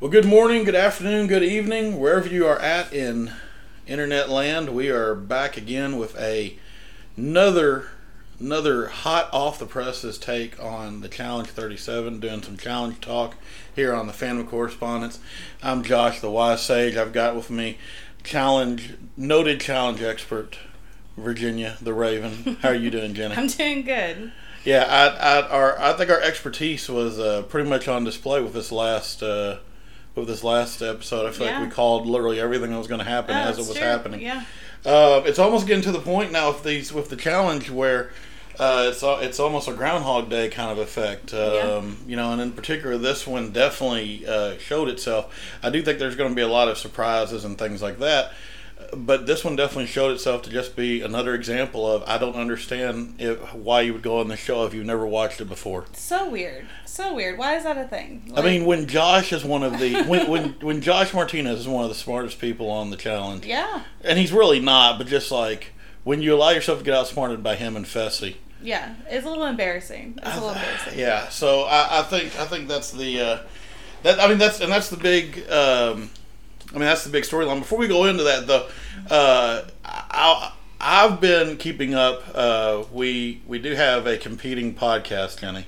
Well, good morning, good afternoon, good evening, wherever you are at in internet land. We are back again with a another another hot off the presses take on the Challenge 37, doing some challenge talk here on the Phantom Correspondence. I'm Josh, the Wise Sage. I've got with me challenge noted challenge expert Virginia the Raven. How are you doing, Jenny? I'm doing good. Yeah, I, I, our, I think our expertise was uh, pretty much on display with this last uh, with this last episode. I feel Yeah. like we called literally everything that was going to happen Oh, as it was true. happening. Yeah. Uh, it's almost getting to the point now with these with the challenge where uh, it's it's almost a Groundhog Day kind of effect. Um, You know, and in particular, this one definitely uh, showed itself. I do think there's going to be a lot of surprises and things like that. But this one definitely showed itself to just be another example of I don't understand if, why you would go on the show if you've never watched it before. So weird. So weird. Why is that a thing? I mean, when Josh is one of the when, when when Josh Martinez is one of the smartest people on the challenge, yeah. and he's really not, but just like when you allow yourself to get outsmarted by him and Fessy. Yeah. It's a little embarrassing. It's a little embarrassing. Yeah, so I, I think I think that's the uh, that I mean that's and that's the big um, I mean that's the big storyline. Before we go into that though, uh, I, I've been keeping up. Uh, we we do have a competing podcast, Jenny.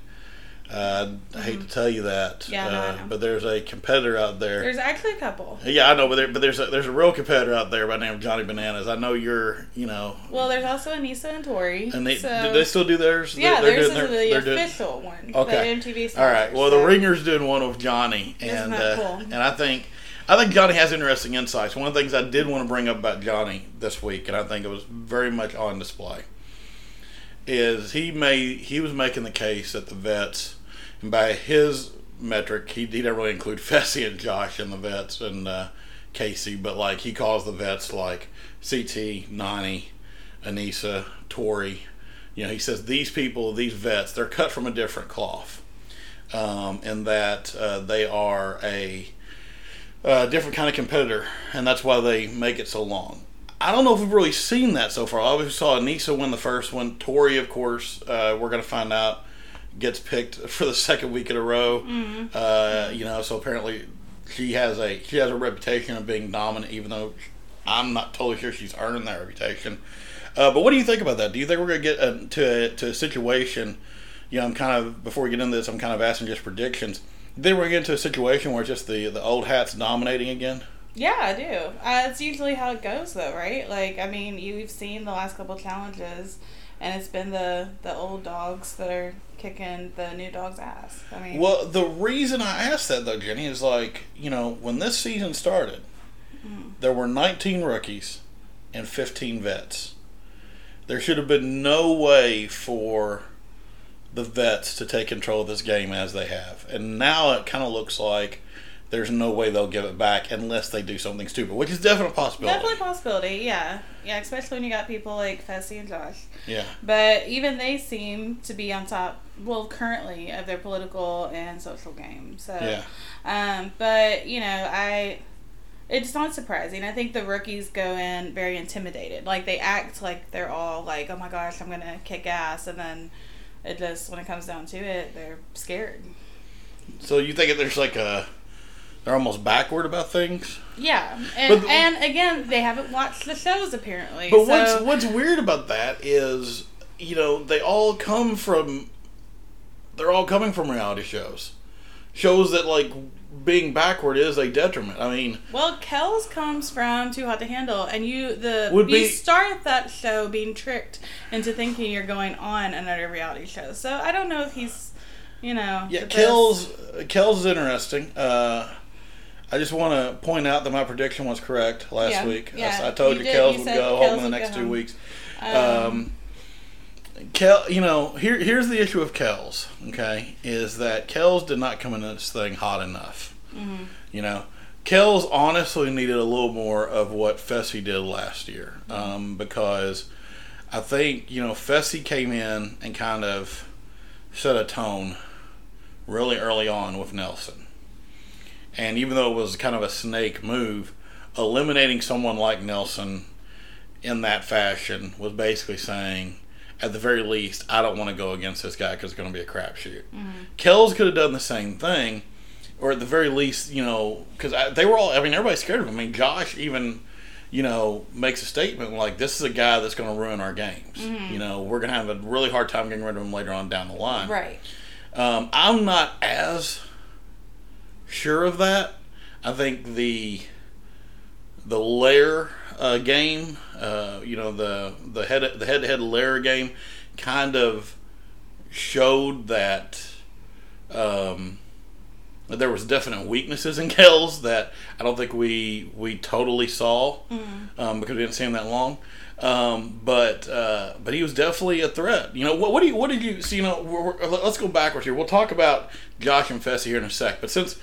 Uh, I hate to tell you that, Mm-hmm. Yeah, no, uh, know. but there's a competitor out there. There's actually a couple. yeah, I know, but there, but there's a there's a real competitor out there by the name of Johnny Bananas. I know you're, you know, Well, there's also Aneesa and Tori. and they so, do they still do theirs? yeah, They're theirs doing- is they're- they're the doing- official one. Okay. The MTV All right. Well, the Ringer's doing one with Johnny, and uh, cool? and I think I think Johnny has interesting insights. One of the things I did want to bring up about Johnny this week, and I think it was very much on display, is he made he was making the case that the vets, and by his metric, he, he didn't really include Fessy and Josh in the vets and uh, Kaycee, but like he calls the vets like CT, Nany, Aneesa, Tori. You know, he says these people, these vets, they're cut from a different cloth um, in that uh, they are a, uh different kind of competitor, and that's why they make it so long. I don't know if we've really seen that so far. I obviously saw Aneesa win the first one. Tori, of course, uh, we're going to find out gets picked for the second week in a row. Uh, you know, so apparently she has a she has a reputation of being dominant, even though I'm not totally sure she's earned that reputation. Uh, but what do you think about that? Do you think we're going to get uh, to a, to a situation? You know, I'm kind of before we get into this, I'm kind of asking just predictions. Then we're getting to a situation where just the the old hats dominating again. Yeah, I do. Uh, it's usually how it goes, though, right? Like, I mean, you've seen the last couple challenges, and it's been the the old dogs that are kicking the new dog's ass. I mean, Well, the reason I asked that though, Jenny, is like you know when this season started, there were 19 rookies and 15 vets. There should have been no way for the vets to take control of this game as they have, and now it kind of looks like there's no way they'll give it back unless they do something stupid, which is definitely a possibility. definitely a possibility. Yeah, yeah, especially when you got people like Fessy and Josh. Yeah. But even they seem to be on top, well, currently of their political and social game. So, Yeah. um, but you know, I, it's not surprising. I think the rookies go in very intimidated. Like they act like they're all like, "Oh my gosh, I'm gonna kick ass," and then it just when it comes down to it, they're scared. So you think there's like a they're almost backward about things? Yeah, and But- and again, they haven't watched the shows apparently. But so, what's what's weird about that is, you know, they all come from they're all coming from reality shows. Shows that like being backward is a detriment. I mean, Well, Kelz comes from Too Hot to Handle, and you the Would you be- start that show being tricked into thinking you're going on another reality show. So I don't know if he's, you know, yeah, the best- Kelz Kelz is interesting. Uh I just want to point out that my prediction was correct last Yeah, week. I- yeah, I, told you you. Kelz would go Kelz home in the next two home. weeks. Um, Um, Kel, you know, here here's the issue with Kelz. Okay, is that Kelz did not come into this thing hot enough. mhm. You know, Kelz honestly needed a little more of what Fessy did last year, um, because I think you know Fessy came in and kind of set a tone really early on with Nelson, and even though it was kind of a snake move, eliminating someone like Nelson in that fashion was basically saying, at the very least, I don't want to go against this guy because it's going to be a crapshoot. Kelz could have done the same thing, or at the very least, you know, because they were all. I mean, everybody's scared of him. I mean, Josh even, you know, makes a statement like, "This is a guy that's going to ruin our games. You know, we're going to have a really hard time getting rid of him later on down the line." Right. Um, I'm not as sure of that. I think the the lair uh, game, uh, you know, the the head the head to head lair game, kind of showed that um, there was definite weaknesses in Kelz that I don't think we we totally saw um, because we didn't see him that long. Um, but uh, but he was definitely a threat. You know what? What do you what did you see? You know, we're, we're- let's go backwards here. We'll talk about Josh and Fessy here in a sec. But since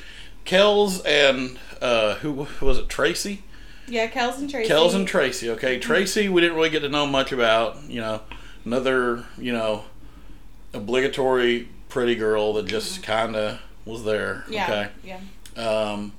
Kelz and uh, who who was it? Tracy. Yeah, Kelz and Tracy. Kelz and Tracy. Okay, Tracy, we didn't really get to know much about. You know, another you know obligatory pretty girl that just kind of was there. Yeah. Okay. Yeah. Um,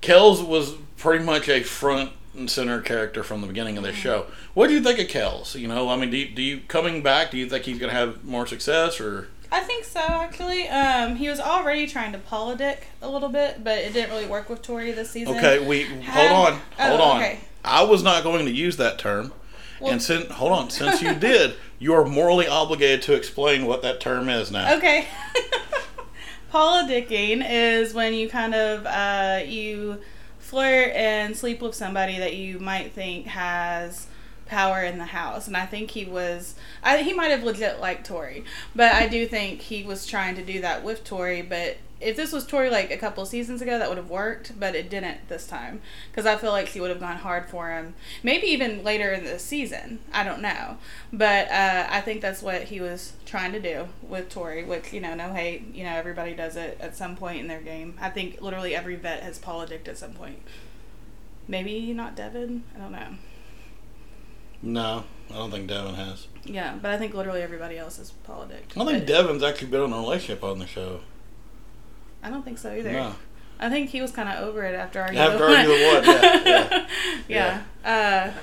Kelz was pretty much a front and center character from the beginning of Mm-hmm. this show. What do you think of Kelz? You know, I mean, do you, do you coming back? Do you think he's going to have more success or? I think so, actually. Um, he was already trying to politic a little bit, but it didn't really work with Tori this season. Okay, we Have- hold on, hold oh, on. okay. I was not going to use that term, Well- and since hold on, since you did, you are morally obligated to explain what that term is now. Okay. Politicking is when you kind of uh, you flirt and sleep with somebody that you might think has power in the house, and I think he was. I, he might have legit liked Tori, but I do think he was trying to do that with Tori. But if this was Tori like a couple seasons ago, that would have worked, but it didn't this time because I feel like she would have gone hard for him. Maybe even later in the season. I don't know, but uh, I think that's what he was trying to do with Tori. Which you know, no hate. You know, everybody does it at some point in their game. I think literally every vet has politicked at some point. Maybe not Devin. I don't know. No, I don't think Devin has. Yeah, but I think literally everybody else is politicked. I don't think Devin's actually been in a relationship on the show. I don't think so either. No. I think he was kind of over it after our After You One, yeah, yeah. yeah. Uh,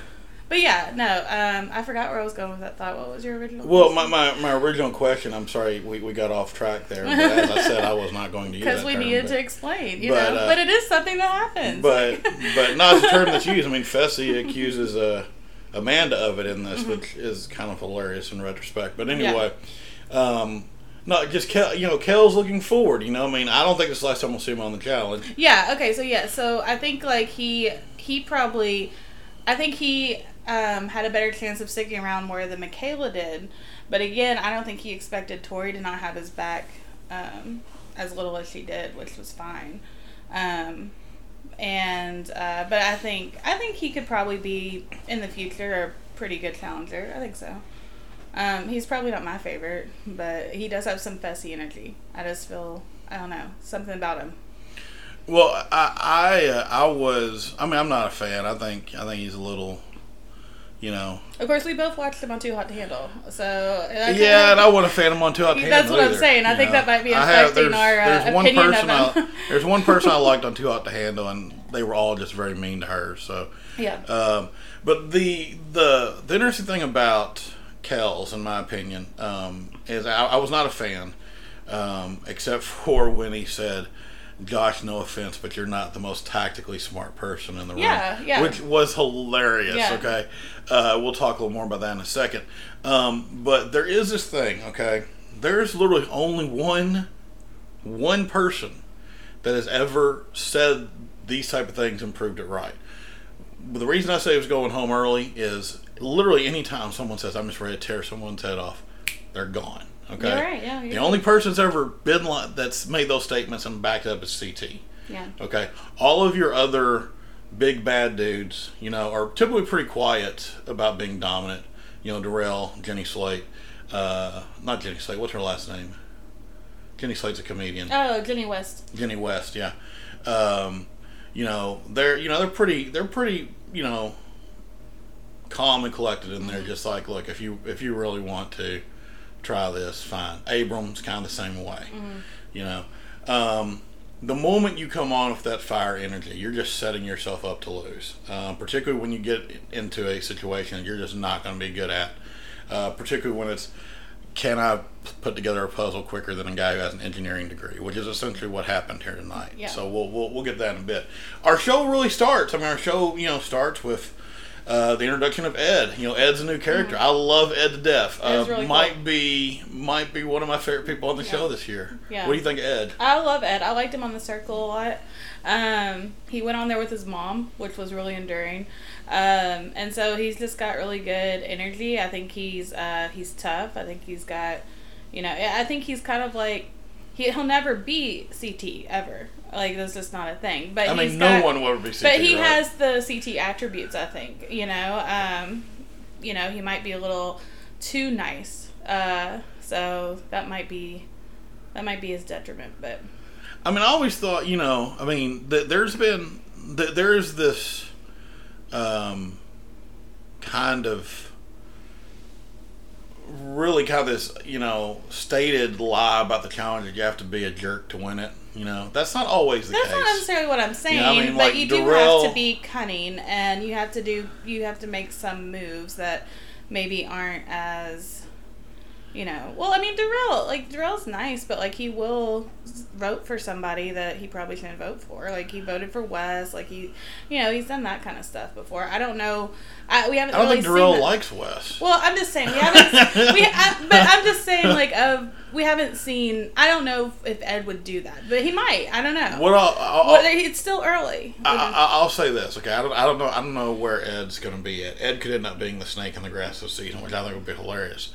but yeah, no. Um, I forgot where I was going with that thought. What was your original? Well, my, question? my, my original question, I'm sorry we, we got off track there, but as I said, I was not going to use because we term, needed but- to explain, you but, know. uh, but it is something that happens. but but not the term that's used. I mean, Fessy accuses uh, Amanda of it in this, Mm-hmm. which is kind of hilarious in retrospect. But anyway, um, no, just Kel, you know, Kel's looking forward. You know, I mean, I don't think is the last time we'll see him on the challenge. Yeah. Okay. So yeah. So I think like he he probably, I think he um, had a better chance of sticking around more than Michaela did. But again, I don't think he expected Tori to not have his back um, as little as she did, which was fine. Um, and uh, but I think I think he could probably be in the future a pretty good challenger. I think so. Um, he's probably not my favorite, but he does have some fussy energy. I just feel I don't know something about him. Well, I I, uh, I was. I mean, I'm not a fan. I think I think he's a little. You know. Of course, we both watched him on Too Hot to Handle, so Yeah, and I wasn't a fan of him on Too Hot to Handle. That's what I'm saying. I think know. that might be I have- affecting our, uh, one opinion of person him. I, there's one person I liked on Too Hot to Handle, and they were all just very mean to her. So, yeah, um, but the the the interesting thing about Kelz, in my opinion, um, is I, I was not a fan, um, except for when he said. Josh, no offense, but you're not the most tactically smart person in the room. Yeah, yeah. Which was hilarious. Yeah. Okay, uh, we'll talk a little more about that in a second. Um, but there is this thing. Okay, there's literally only one one person that has ever said these type of things and proved it right. But the reason I say it was going home early is literally anytime someone says I'm just ready to tear someone's head off, they're gone. Okay, You're right, yeah, you're the only person that's ever been like that's made those statements and backed up is CT. yeah, Okay, all of your other big bad dudes, you know, are typically pretty quiet about being dominant. You know, Darrell, Jenny Slate, uh, not Jenny Slate. What's her last name? Jenny Slate's a comedian. Oh, Jenny West. Jenny West, yeah. Um, you know, they're you know they're pretty they're pretty you know calm and collected in there. Just like, look, if you if you really want to try this, fine. Abrams kind of the same way. You know, um, the moment you come on with that fire energy, you're just setting yourself up to lose. Um, particularly when you get into a situation you're just not going to be good at. Uh, particularly when it's can I put together a puzzle quicker than a guy who has an engineering degree, which is essentially what happened here tonight. Yeah. So we'll, we'll we'll get that in a bit. Our show really starts. I mean, our show you know starts with. Uh, the introduction of Ed, you know, Ed's a new character. I love Ed to death. Uh, Mm-hmm. Really might cool. be might be one of my favorite people on the show this year. Yeah. What do you think, of Ed? I love Ed. I liked him on the circle a lot. Um, he went on there with his mom, which was really enduring. Um, and so he's just got really good energy. I think he's uh, he's tough. I think he's got, you know, I think he's kind of like he he'll never be CT ever. Like that's just not a thing. But I mean, no got- one will ever be. CT, but he right? has the CT attributes. I think you know. Um, you know, he might be a little too nice. Uh, so that might be that might be his detriment. But I mean, I always thought, you know, I mean, th- there's been, th- there's this um, kind of really kind of this, you know, stated lie about the challenge that you have to be a jerk to win it. You know, that's not always the That's case. That's not necessarily what I'm saying, I mean, but like, you do Darrell- have to be cunning, and you have to do you have to make some moves that maybe aren't as, you know. Well, I mean, Darrell, like Darrell's nice, but like he will vote for somebody that he probably shouldn't vote for. Like he voted for Wes. Like he, you know, he's done that kind of stuff before. I don't know. I, we haven't. I don't really think Darrell likes Wes. Well, I'm just saying we haven't. we, I, but I'm just saying like of we haven't seen. I don't know if Ed would do that, but he might. I don't know. what I'll, I'll, Well, it's still early. I, I, I'll say this, okay? I don't, I don't know. I don't know where Ed's going to be at. Ed could end up being the snake in the grass this season, which I think would be hilarious.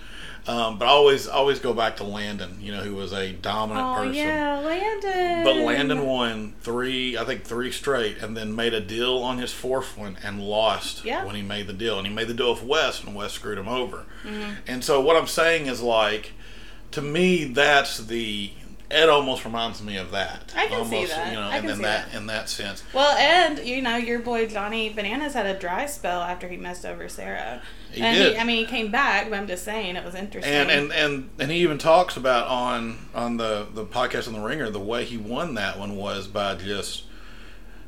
Um, but I always, always go back to Landon. You know, who was a dominant oh person. yeah, Landon. But Landon won three, I think three straight, and then made a deal on his fourth one and lost Yeah. when he made the deal. And he made the deal with Wes, and Wes screwed him over. Mm-hmm. And so what I'm saying is like, to me, that's the Ed almost reminds me of that. I can see that. You know, I and in that, that. in that sense. Well, and you know your boy Johnny Bananas had a dry spell after he messed over Sarah. He and did. He, I mean, he came back, but I'm just saying it was interesting. And, and and and he even talks about on on the the podcast on the Ringer the way he won that one was by just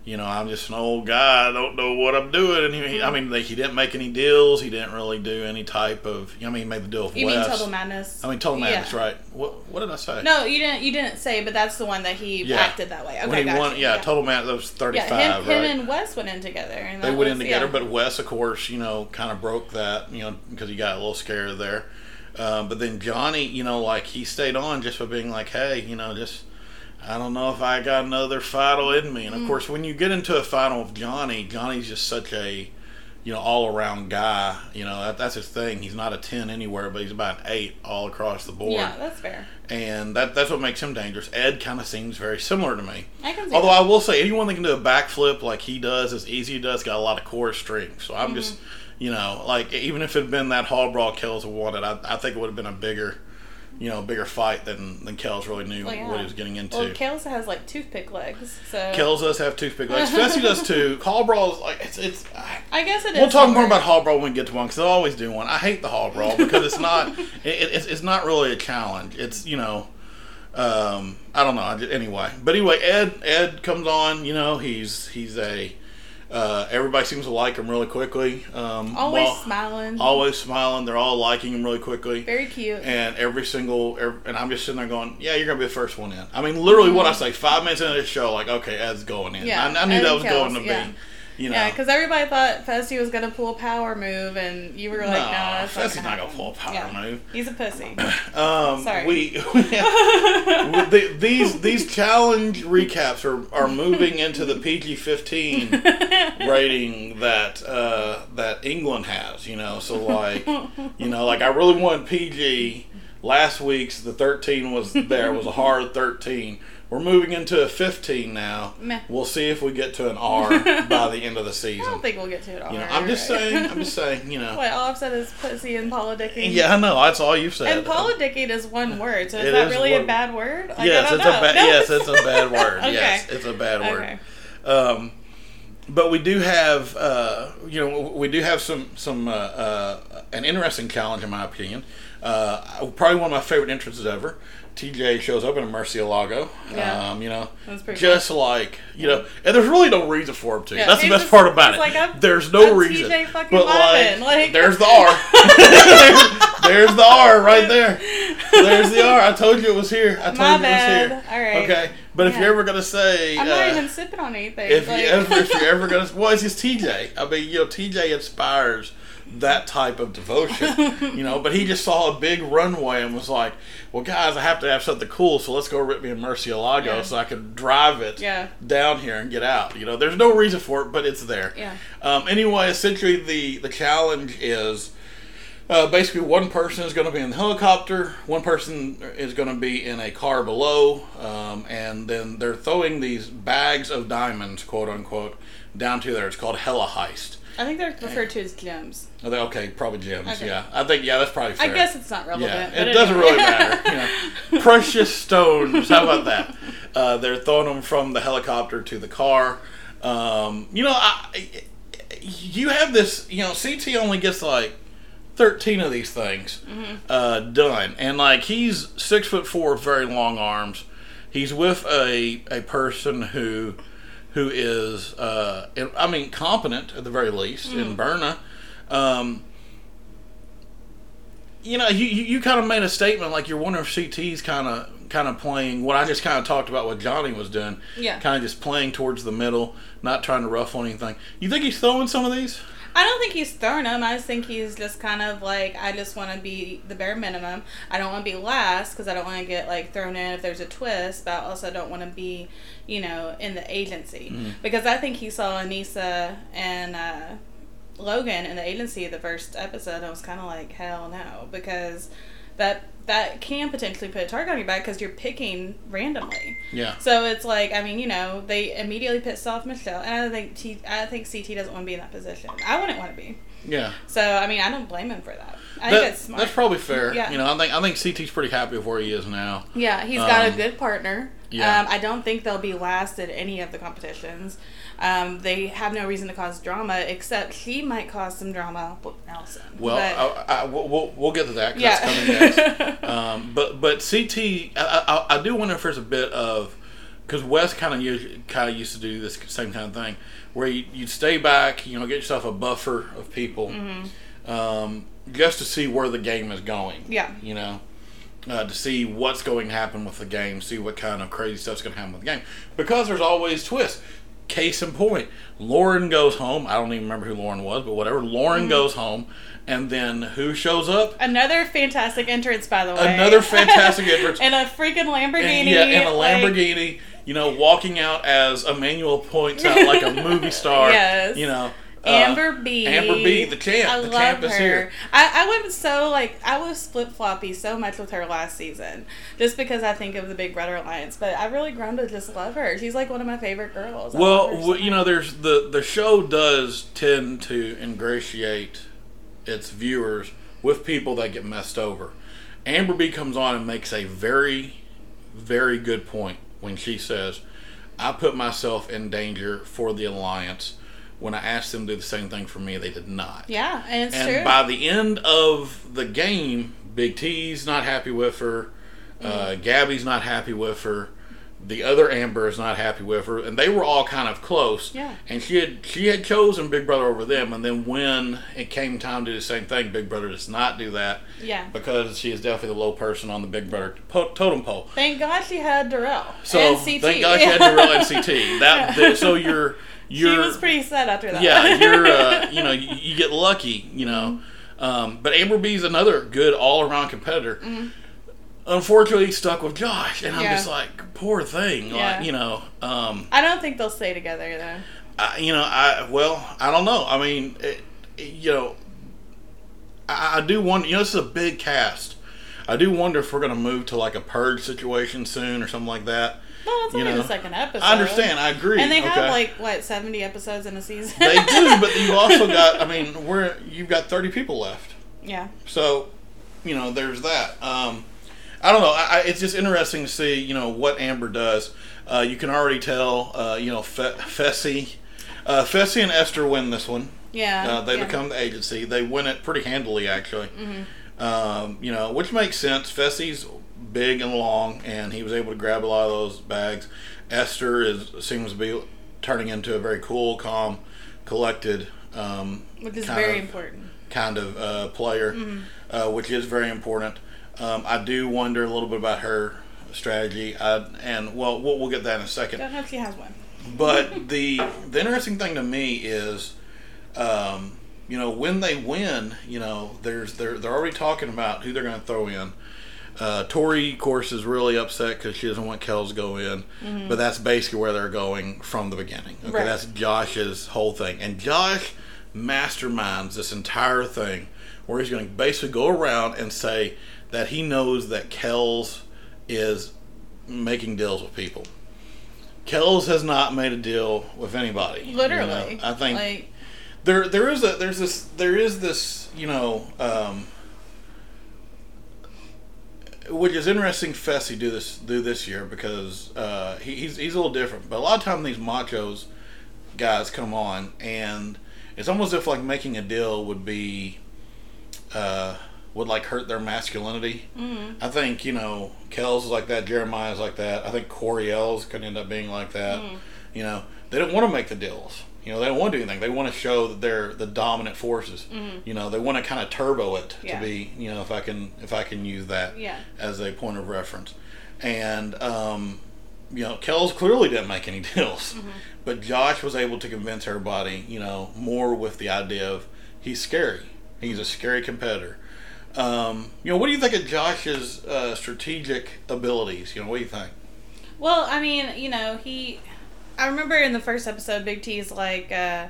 you know I'm just an old guy I don't know what I'm doing and he, I mean like, he didn't make any deals he didn't really do any type of I mean he made the deal with you Wes mean Total Madness? I mean Total Madness Yeah. right what what did I say No, you didn't. You didn't say, but that's the one that he Yeah. acted that way. Okay, when he gotcha. won yeah, Total Madness that was 35 Yeah, him, right him and Wes went in together. They went was- in together, yeah. but Wes, of course, you know, kind of broke that, you know, because he got a little scared there. Um, but then Johnny, you know, like he stayed on just for being like, hey, you know, just I don't know if I got another final in me. And of Mm. course, when you get into a final with Johnny, Johnny's just such a you know all around guy. You know that, that's his thing. He's not a ten anywhere, but he's about an eight all across the board. yeah, that's fair. And that that's what makes him dangerous. Ed kind of seems very similar to me. I can see. Although that. I will say, anyone that can do a backflip like he does, as easy he does, got a lot of core strength. So I'm just, Mm-hmm. you know, like even if it had been that hall brawl Kelz wanted, I, I think it would have been a bigger, you know, bigger fight than than Kelz really knew Well, yeah. what he was getting into. well, Kelz has like toothpick legs, so Kelz does have toothpick legs. Fessy does too. Hall brawl is like it's it's. I- guess it is. We'll talk more about hall brawl when we get to one because I always do one. I hate the hall brawl because it's not it, it, it's, it's not really a challenge. It's you know, um, I don't know. Anyway, but anyway, Ed Ed comes on. You know, he's he's a uh, everybody seems to like him really quickly. Um, Always well, smiling. always smiling. They're all liking him really quickly. Very cute. And every single, every, and I'm just sitting there going, "Yeah, you're gonna be the first one in." I mean, literally, what I say, five minutes into the show, like, okay, Ed's going in. Mm-hmm. Yeah, I, I knew Ed that was kills, going to yeah. be, you know. Yeah, because everybody thought Fessy was gonna pull a power move, and you were like, "No, that's Fessy's not not gonna pull a power. Yeah. move. He's a pussy. Um, Sorry. We, the, these these challenge recaps are, are moving into the PG fifteen rating that uh, that England has. You know, so like you know, like I really wanted PG. Last week's the thirteen was there was a hard thirteen. We're moving into a fifteen now. Meh. We'll see if we get to an R by the end of the season. I don't think we'll get to it all. You know, I'm just right? saying. I'm just saying. You know. What all I've said is pussy and politicking. Yeah, I know. That's all you've said. And politicking is one word, so is It that is really a bad word? Like, yes, it's a bad. No, yes, it's a bad word. Okay. Yes, it's a bad word. Okay. Um, but we do have, uh, you know, we do have some some uh, uh, an interesting challenge in my opinion. Uh, probably one of my favorite entrances ever. TJ shows up in a Murcielago. Yeah. Um, you know, just like you know, and there's really no reason for him to. Yeah, That's the best just- part about it. like, there's no I'm reason. TJ fucking but like, like- there's the R. there's the R right there. There's the R. I told you it was here. I told My you bad. it was here. All right. Okay, but if you're ever gonna say, I'm not uh, even sipping on anything. if like, you ever, if you're ever gonna, well, it's just TJ. I mean, you know, TJ inspires that type of devotion, you know. But he just saw a big runway and was like, "Well, guys, I have to have something cool, so let's go rip me a Murcielago Yeah. so I can drive it Yeah. down here and get out." You know, there's no reason for it, but it's there. Yeah. Um, anyway, essentially, the the challenge is. Uh, basically, one person is going to be in the helicopter, one person is going to be in a car below, um, and then they're throwing these bags of diamonds, quote unquote, down to there. It's called Hella Heist. I think they're referred to as gems. Are they- Okay, probably gems. Okay. Yeah, I think yeah, that's probably Fair. I guess it's not relevant. Yeah, but it doesn't really matter. You know, precious stones. How about that? Uh, they're throwing them from the helicopter to the car. Um, you know, I, you have this. You know, CT only gets like thirteen of these things uh, done, and like he's six foot four, with very long arms. He's with a a person who who is, uh, I mean, competent at the very least in Berna. Um, you know, you, you, you kind of made a statement like you're wondering if CT's kind of kind of playing what I just kind of talked about what Johnny was doing. Yeah. Kind of just playing towards the middle, not trying to ruffle anything. You think he's throwing some of these? I don't think he's throwing them. I just think he's just kind of like, I just want to be the bare minimum. I don't want to be last because I don't want to get like thrown in if there's a twist, but I also don't want to be, you know, in the agency. Mm-hmm. Because I think he saw Aneesa and uh, Logan in the agency the first episode. And I was kind of like, hell no, because that that can potentially put a target on your back because you're picking randomly. Yeah. So it's like, I mean, you know, they immediately pissed off Michele, and I think T, I think CT doesn't want to be in that position. I wouldn't want to be. Yeah. So I mean, I don't blame him for that. I That- think that's smart. That's probably fair. Yeah. You know, I think I think CT's pretty happy with where he is now. yeah, he's got Um, a good partner. yeah. Um, I don't think they'll be last at any of the competitions. Um, they have no reason to cause drama, except she might cause some drama with Nelson. Well, But- I, I, we'll, we'll get to that. Yeah. That's coming next. um, but but CT, I, I, I do wonder if there's a bit of because Wes kind of kind of used to do this same kind of thing where you, you'd stay back, you know, get yourself a buffer of people, um, just to see where the game is going. Mm-hmm. Yeah. you know. Uh, to see what's going to happen with the game, see what kind of crazy stuff's going to happen with the game, because there's always twists. Case in point, Lauren goes home. I don't even remember who Lauren was, but whatever. Lauren mm-hmm. goes home, and then who shows up? Another fantastic entrance, by the way. Another fantastic entrance. and a freaking Lamborghini. And, yeah, in a like- Lamborghini. you know, walking out as Emanuel points out like a movie star. Yes. You know, Uh, Amber B. Amber B, the champ. I the love champ her. is here. I, I was so like I was flip floppy so much with her last season, just because I think of the Big Brother Alliance. But I've really grown to just love her. She's like one of my favorite girls. I Well, her so w- you know, there's the the show does tend to ingratiate its viewers with people that get messed over. Amber B comes on and makes a very, very good point when she says, "I put myself in danger for the alliance." When I asked them to do the same thing for me, they did not. yeah, and it's and true. by the end of the game, Big T's not happy with her. Mm-hmm. Uh, Gabby's not happy with her. The other Amber is not happy with her, and they were all kind of close. Yeah. And she had she had chosen Big Brother over them, and then when it came time to do the same thing, Big Brother does not do that yeah. because she is definitely the low person on the Big Brother po- totem pole. Thank God she had Darrell. So and CT. thank God she had Darrell and CT. That that- so you're she you're was pretty sad after that. yeah, you're uh, you know you, you get lucky, you know. Mm-hmm. Um, but Amber B's another good all around competitor. Unfortunately, stuck with Josh, and I'm Mm-hmm. Just like, poor thing, Yeah. like you know. Um, I don't think they'll stay together though. I, you know, I well, I don't know. I mean, it, it- you know, I, I do wonder. You know, this is a big cast. I do wonder if we're going to move to like a purge situation soon or something like that. Well, it's You only know, the second episode. I understand. I agree. And they okay. have like what seventy episodes in a season. they do, but you've also got. I mean, we're you've got 30 people left. yeah. So, you know, there's that. Um, I don't know. I, I, it's just interesting to see, you know, what Amber does. Uh, you can already tell, uh, you know, Fe- Fessy. Uh, Fessy and Esther win this one. Yeah. Uh, they yeah. become the agency. They win it pretty handily, actually. Um, you know, which makes sense. Fessy's big and long, and he was able to grab a lot of those bags. Esther is seems to be turning into a very cool, calm, collected, um, Which is kind very of- important. kind of uh, player, uh, which is very important. Um, I do wonder a little bit about her strategy, I, and well, we'll, we'll get that in a second. Don't know if she has one. But the the interesting thing to me is, um, you know, when they win, you know, there's they're they're already talking about who they're going to throw in. Uh, Tori, of course, is really upset because she doesn't want Kelz to go in, but that's basically where they're going from the beginning. Okay, Right. that's Josh's whole thing, and Josh masterminds this entire thing, where he's going to basically go around and say that he knows that Kelz is making deals with people. Kelz has not made a deal with anybody. you know. Literally. I think Like, there there is a there's this there is this you know um, which is interesting Fessy do this do this year because uh, he, he's he's a little different. But a lot of time these machos guys come on and it's almost as if like making a deal would be uh, would like hurt their masculinity. I think you know Kelz is like that Jeremiah's like that. I think Coriel's could end up being like that. You know they don't want to make the deals you know they don't want to do anything. They want to show that they're the dominant forces. You know they want to kind of turbo it Yeah. to be you know if I can if I can use that Yeah. as a point of reference. And um, you know Kelz clearly didn't make any deals. But Josh was able to convince everybody you know more with the idea of he's scary. He's a scary competitor. Um, you know what do you think of Josh's uh, strategic abilities? You know what do you think? Well, I mean, you know, he. I remember in the first episode, Big T's like, uh,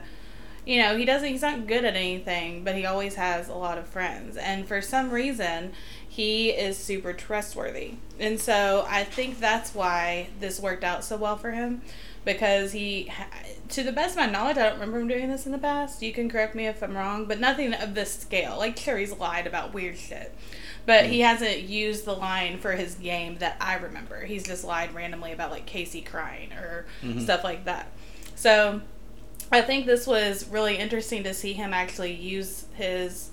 you know, he doesn't. He's not good at anything, but he always has a lot of friends, and for some reason, he is super trustworthy, and so I think that's why this worked out so well for him, because he, to the best of my knowledge, I don't remember him doing this in the past. You can correct me if I'm wrong, but nothing of this scale. Like, sure, he's lied about weird shit. But he hasn't used the line for his game that I remember. He's just lied randomly about like Kaycee crying or stuff like that. So I think this was really interesting to see him actually use his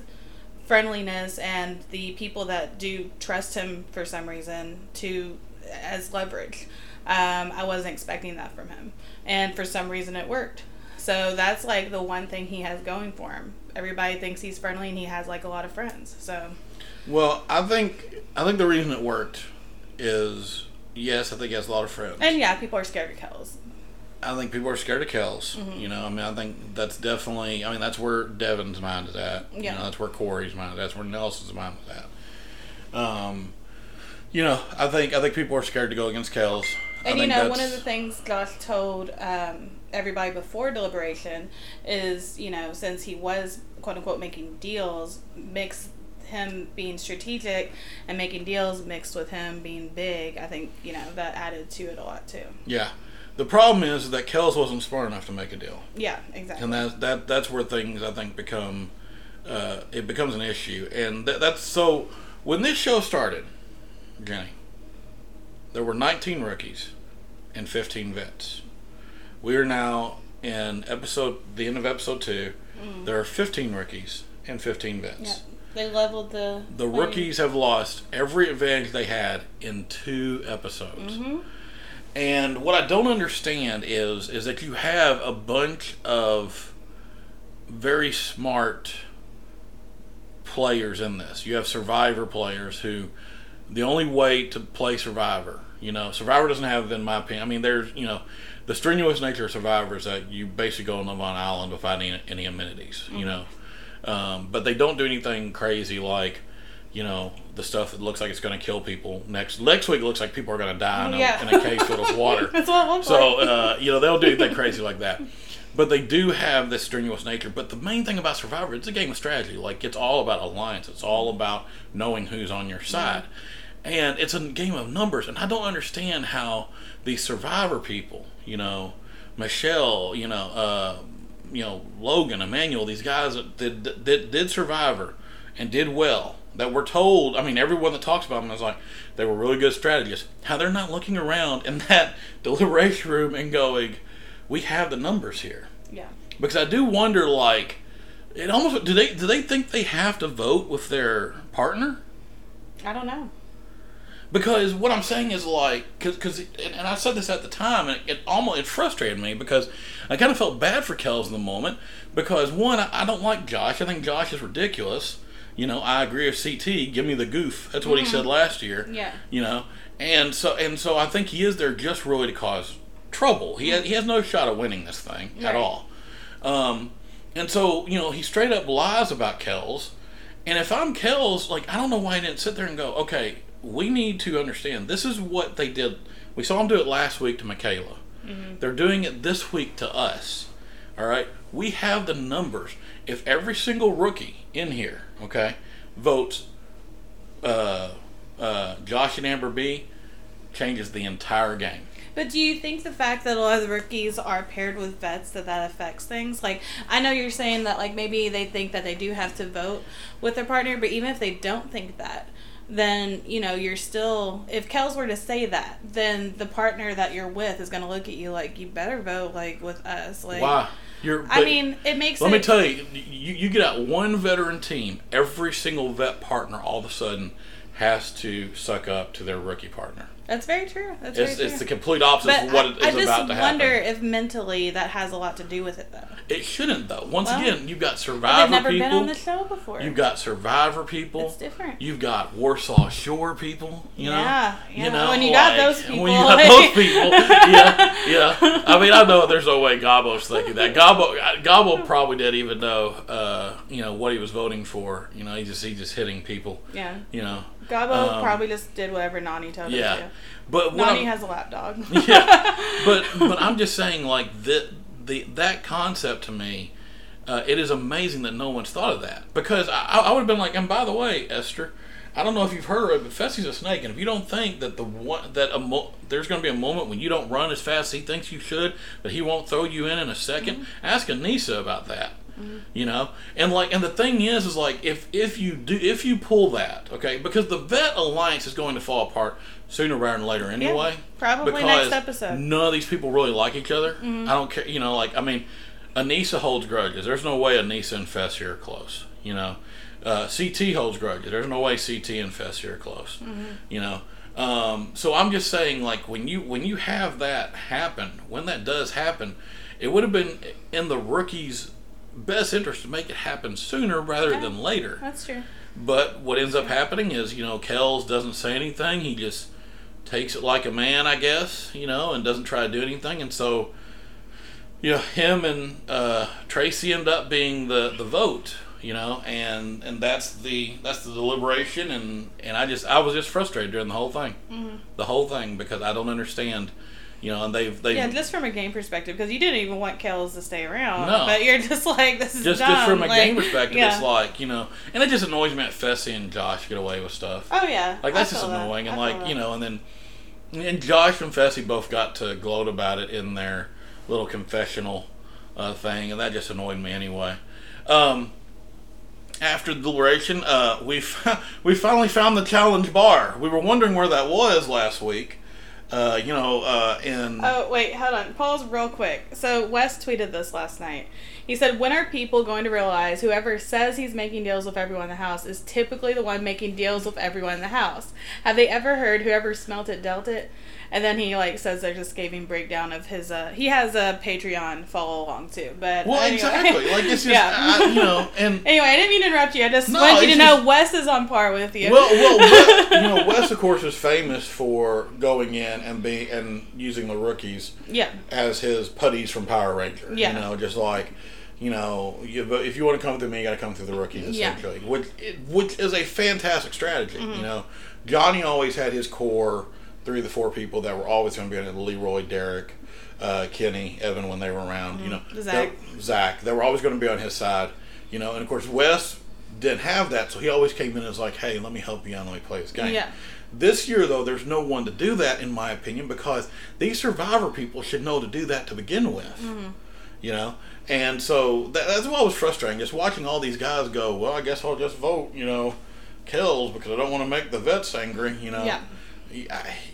friendliness and the people that do trust him for some reason to as leverage. Um, I wasn't expecting that from him, and for some reason it worked. So that's like the one thing he has going for him. Everybody thinks he's friendly, and he has like a lot of friends. So well I think I think the reason it worked is yes I think he has a lot of friends And yeah, people are scared of Kelz. I think people are scared of Kelz. Mm-hmm. You know, I mean, I think that's definitely. I mean, that's where Devin's mind is at. You Yeah. know, that's where Cory's mind. is That's where Nelson's mind is at. Um, you know, I think I think people are scared to go against Kelz. And you know, one of the things Josh told um, everybody before deliberation is, you know, since he was quote unquote making deals, mix him being strategic and making deals mixed with him being big. I think you know that added to it a lot too. Yeah, the problem is that Kelz wasn't smart enough to make a deal, Yeah, exactly. and that that that's where things I think become uh, it becomes an issue, and that, that's so. When this show started, Jenny, there were 19 rookies and 15 vets. We are now in episode the end of episode two. There are 15 rookies and 15 vets. yeah, they leveled the The rookies have lost every advantage they had in two episodes. Mm-hmm. And what I don't understand is is that you have a bunch of very smart players in this. You have survivor players who the only way to play survivor, you know, survivor doesn't have in my opinion. I mean there's, you know, the strenuous nature of survivor is that you basically go on an island without any, any amenities, you mm-hmm. know. Um, but they don't do anything crazy like, you know, the stuff that looks like it's going to kill people. Next next week looks like people are going to die in a, Yeah. in a cave filled with water. That's what it looks So uh, you know they'll do anything crazy like that, but they do have this strenuous nature. But the main thing about Survivor, it's a game of strategy. Like it's all about alliance. It's all about knowing who's on your side, and it's a game of numbers. And I don't understand how the Survivor people, you know, Michele, you know, uh, you know, Logan, Emanuel, these guys that did, that did Survivor and did well. That we're told, I mean, everyone that talks about them is like they were really good strategists. How they're not looking around in that deliberation room and going, "We have the numbers here." Yeah. because I do wonder, like, it almost do they do they think they have to vote with their partner? I don't know. Because what I'm saying is like, because and, and I said this at the time, and it, it almost it frustrated me because I kind of felt bad for Kelz in the moment because one, I, I don't like Josh. I think Josh is ridiculous. You know, I agree with CT. Give me the goof. That's what he said last year. Yeah. You know, and so and so I think he is there just really to cause trouble. He has, he has no shot of winning this thing at Right. all. Um, and so you know he straight up lies about Kelz. And if I'm Kelz, like I don't know why he didn't sit there and go, okay, we need to understand this is what they did. We saw them do it last week to Michaela. They're doing it this week to us. All right, we have the numbers. If every single rookie in here, okay, votes uh, uh, Josh and Amber B, changes the entire game. But do you think the fact that a lot of the rookies are paired with vets that that affects things? Like, I know you're saying that like maybe they think that they do have to vote with their partner, but even if they don't think that, then you know you're still. If Kelz were to say that, then the partner that you're with is going to look at you like you better vote like with us. Like, Why? You're. I mean, it makes. Let it, me tell you, you, you get out one veteran team, every single vet partner all of a sudden has to suck up to their rookie partner. That's very true. That's It's, very it's the complete opposite But of what I, is I just about to wonder happen. if mentally that has a lot to do with it, though. It shouldn't though. Once Well, again, you've got They've survivor never people. been on the show before. You've got survivor people. It's different. You've got Warsaw Shore people. You know. Yeah, yeah. You know, When you got those people, When you got like- those people. Yeah. Yeah. I mean, I know there's no way Gabo's thinking that. Gabo, Gabo probably didn't even know. Uh, you know what he was voting for. You know, he just he just hitting people. Yeah. You know. Gabo Um, probably just did whatever Nany told him Yeah. to. But Nany I'm- has a lap dog. yeah, but but I'm just saying like that the that concept to me, uh, it is amazing that no one's thought of that. Because I, I would have been like, and by the way, Esther, I don't know if you've heard of it, but Fessy's a snake, and if you don't think that the one that a mo- there's going to be a moment when you don't run as fast as he thinks you should, but he won't throw you in in a 2nd ask Aneesa about that. You know, and like, and the thing is, is like, if if you do, if you pull that, okay, because the vet alliance is going to fall apart sooner rather than later anyway. probably because next episode. None of these people really like each other. Mm-hmm. I don't care. You know, like I mean, Aneesa holds grudges. There's no way Aneesa and Fessy are close. You know, uh, CT holds grudges. There's no way CT and Fessy are close. Mm-hmm. You know. Um, so I'm just saying, like when you when you have that happen, when that does happen, it would have been in the rookies' best interest to make it happen sooner rather Yeah. than later. That's true. But what ends up happening is, you know, Kells doesn't say anything. He just takes it like a man, I guess, you know, and doesn't try to do anything. And so, you know, him and uh, Tracy end up being the, the vote, you know, and and that's the that's the deliberation. And and I just I was just frustrated during the whole thing, the whole thing because I don't understand, you know, and they've they Yeah, just from a game perspective, because you didn't even want Kelz to stay around. No. But you're just like, this is just dumb. just from a like, game perspective, yeah. it's like you know, and it just annoys me that Fessy and Josh get away with stuff. Oh yeah. Like that's just feel that. annoying, and like that. you know, and then and Josh and Fessy both got to gloat about it in their little confessional uh, thing, and that just annoyed me anyway. Um, after the deliberation, uh, we f- we finally found the challenge bar. We were wondering where that was last week. Uh, you know, uh, in Oh wait, hold on. Pause real quick. So Wes tweeted this last night. He said, "When are people going to realize whoever says he's making deals with everyone in the house is typically the one making deals with everyone in the house? Have they ever heard whoever smelt it dealt it?" And then he like says they're just giving breakdown of his. uh He has a Patreon follow along too, but well, anyway. exactly. Like it's just Yeah. I, you know, and Anyway, I didn't mean to interrupt you. I just No, wanted you to know Wes is on par with you. Well, well, Wes, you know, Wes of course is famous for going in and being and using the rookies yeah, as his putties from Power Ranger. Yeah. You know, just like, you know, you, but if you want to come through me, you got to come through the rookies, Yeah. Which, which is a fantastic strategy. Mm-hmm. You know, Johnny always had his core three of the four people that were always going to be in it Leroy, Derek, uh, Kenny, Evan when they were around. You know, Mm-hmm. Zach. They, Zach. They were always going to be on his side. You know, and of course, Wes didn't have that, so he always came in as like, hey, let me help you out, let me play this game. Yeah. This year, though, there's no one to do that, in my opinion, because these Survivor people should know to do that to begin with. You know, and so that, that's what was frustrating, just watching all these guys go. Well, I guess I'll just vote. You know, Kelz because I don't want to make the vets angry. You know, Yeah.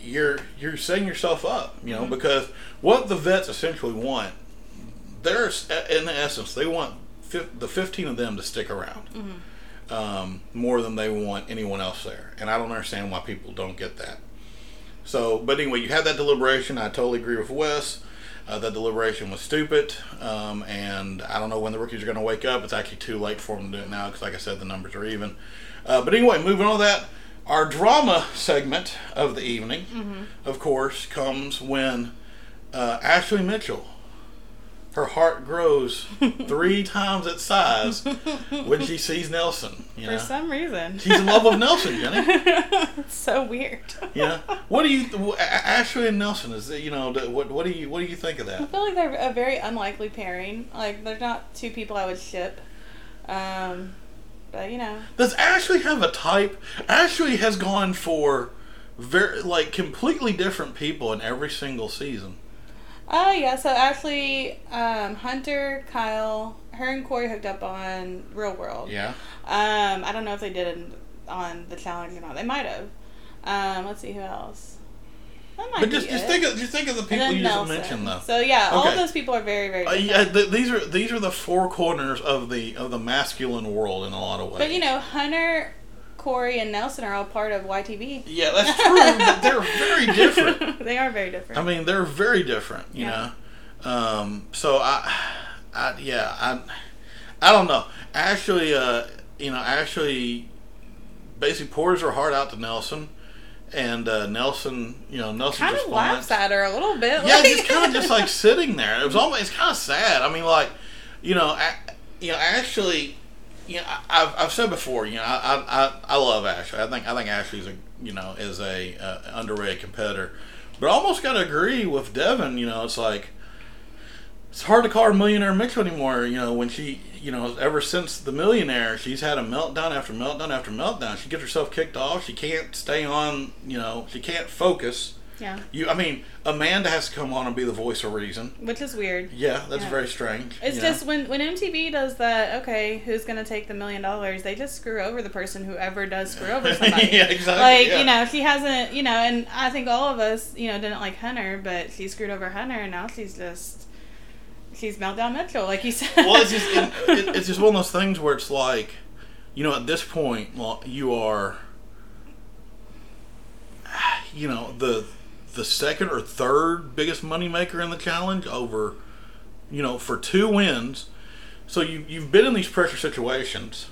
You're you're setting yourself up. You know, because what the vets essentially want, there's in essence they want fif- the 15 of them to stick around um, more than they want anyone else there, and I don't understand why people don't get that. So, but anyway, you had that deliberation. I totally agree with Wes. Uh, that deliberation was stupid, um, and I don't know when the rookies are going to wake up. It's actually too late for them to do it now because, like I said, the numbers are even. Uh, but anyway, moving on to that, our drama segment of the evening, of course, comes when uh, Ashley Mitchell, her heart grows three times its size when she sees Nelson. You For know? some reason. She's in love with Nelson, Jenny. it's so weird. Yeah. What do you, Ashley and Nelson? Is it, you know what? What do you what do you think of that? I feel like they're a very unlikely pairing. Like they're not two people I would ship. Um, but you know, Does Ashley have a type? Ashley has gone for very like completely different people in every single season. oh yeah. So Ashley, um, Hunter, Kyle, her and Cory hooked up on Real World. Yeah. Um, I don't know if they did it on the challenge or not. They might have. Um, let's see who else. But just just think of just think of the people you just mentioned though. So yeah, all Okay. of those people are very very. Uh, yeah, th- these are these are the four corners of the of the masculine world in a lot of ways. But you know, Hunter, Cory, and Nelson are all part of YTV. Yeah, that's true, but they're very different. they are very different. I mean, they're very different, you Yeah. know. Um, so I, I, yeah, I, I don't know. Actually, uh, you know, actually, basically pours her heart out to Nelson, and uh, Nelson, you know, Nelson just kind of laughs at her a little bit. Yeah, like- just kind of just like sitting there. It was almost it's kind of sad. I mean, like, you know, a- you know, Ashley. You know, I- I've, I've said before. You know, I, I I love Ashley. I think I think Ashley's a you know is a uh, underrated competitor, but I almost got to agree with Devin. You know, it's like it's hard to call her millionaire Mitchell anymore. You know, when she you know ever since the millionaire, she's had a meltdown after meltdown after meltdown. She gets herself kicked off. She can't stay on. You know, she can't focus. yeah, You, I mean, Amanda has to come on and be the voice of reason. which is weird. Yeah, that's Yeah. very strange. It's know? just when when MTV does that. Okay, who's gonna take the million dollars? They just screw over the person who ever does screw over somebody. yeah, exactly. Like yeah. you know, she hasn't. You know, and I think all of us, you know, didn't like Hunter, but she screwed over Hunter, and now she's just she's meltdown Mitchell, like you said. Well, it's just it, it, it's just one of those things where it's like, you know, at this point, well, you are, you know, the the second or third biggest moneymaker in the challenge over, you know, for two wins. So you you've been in these pressure situations.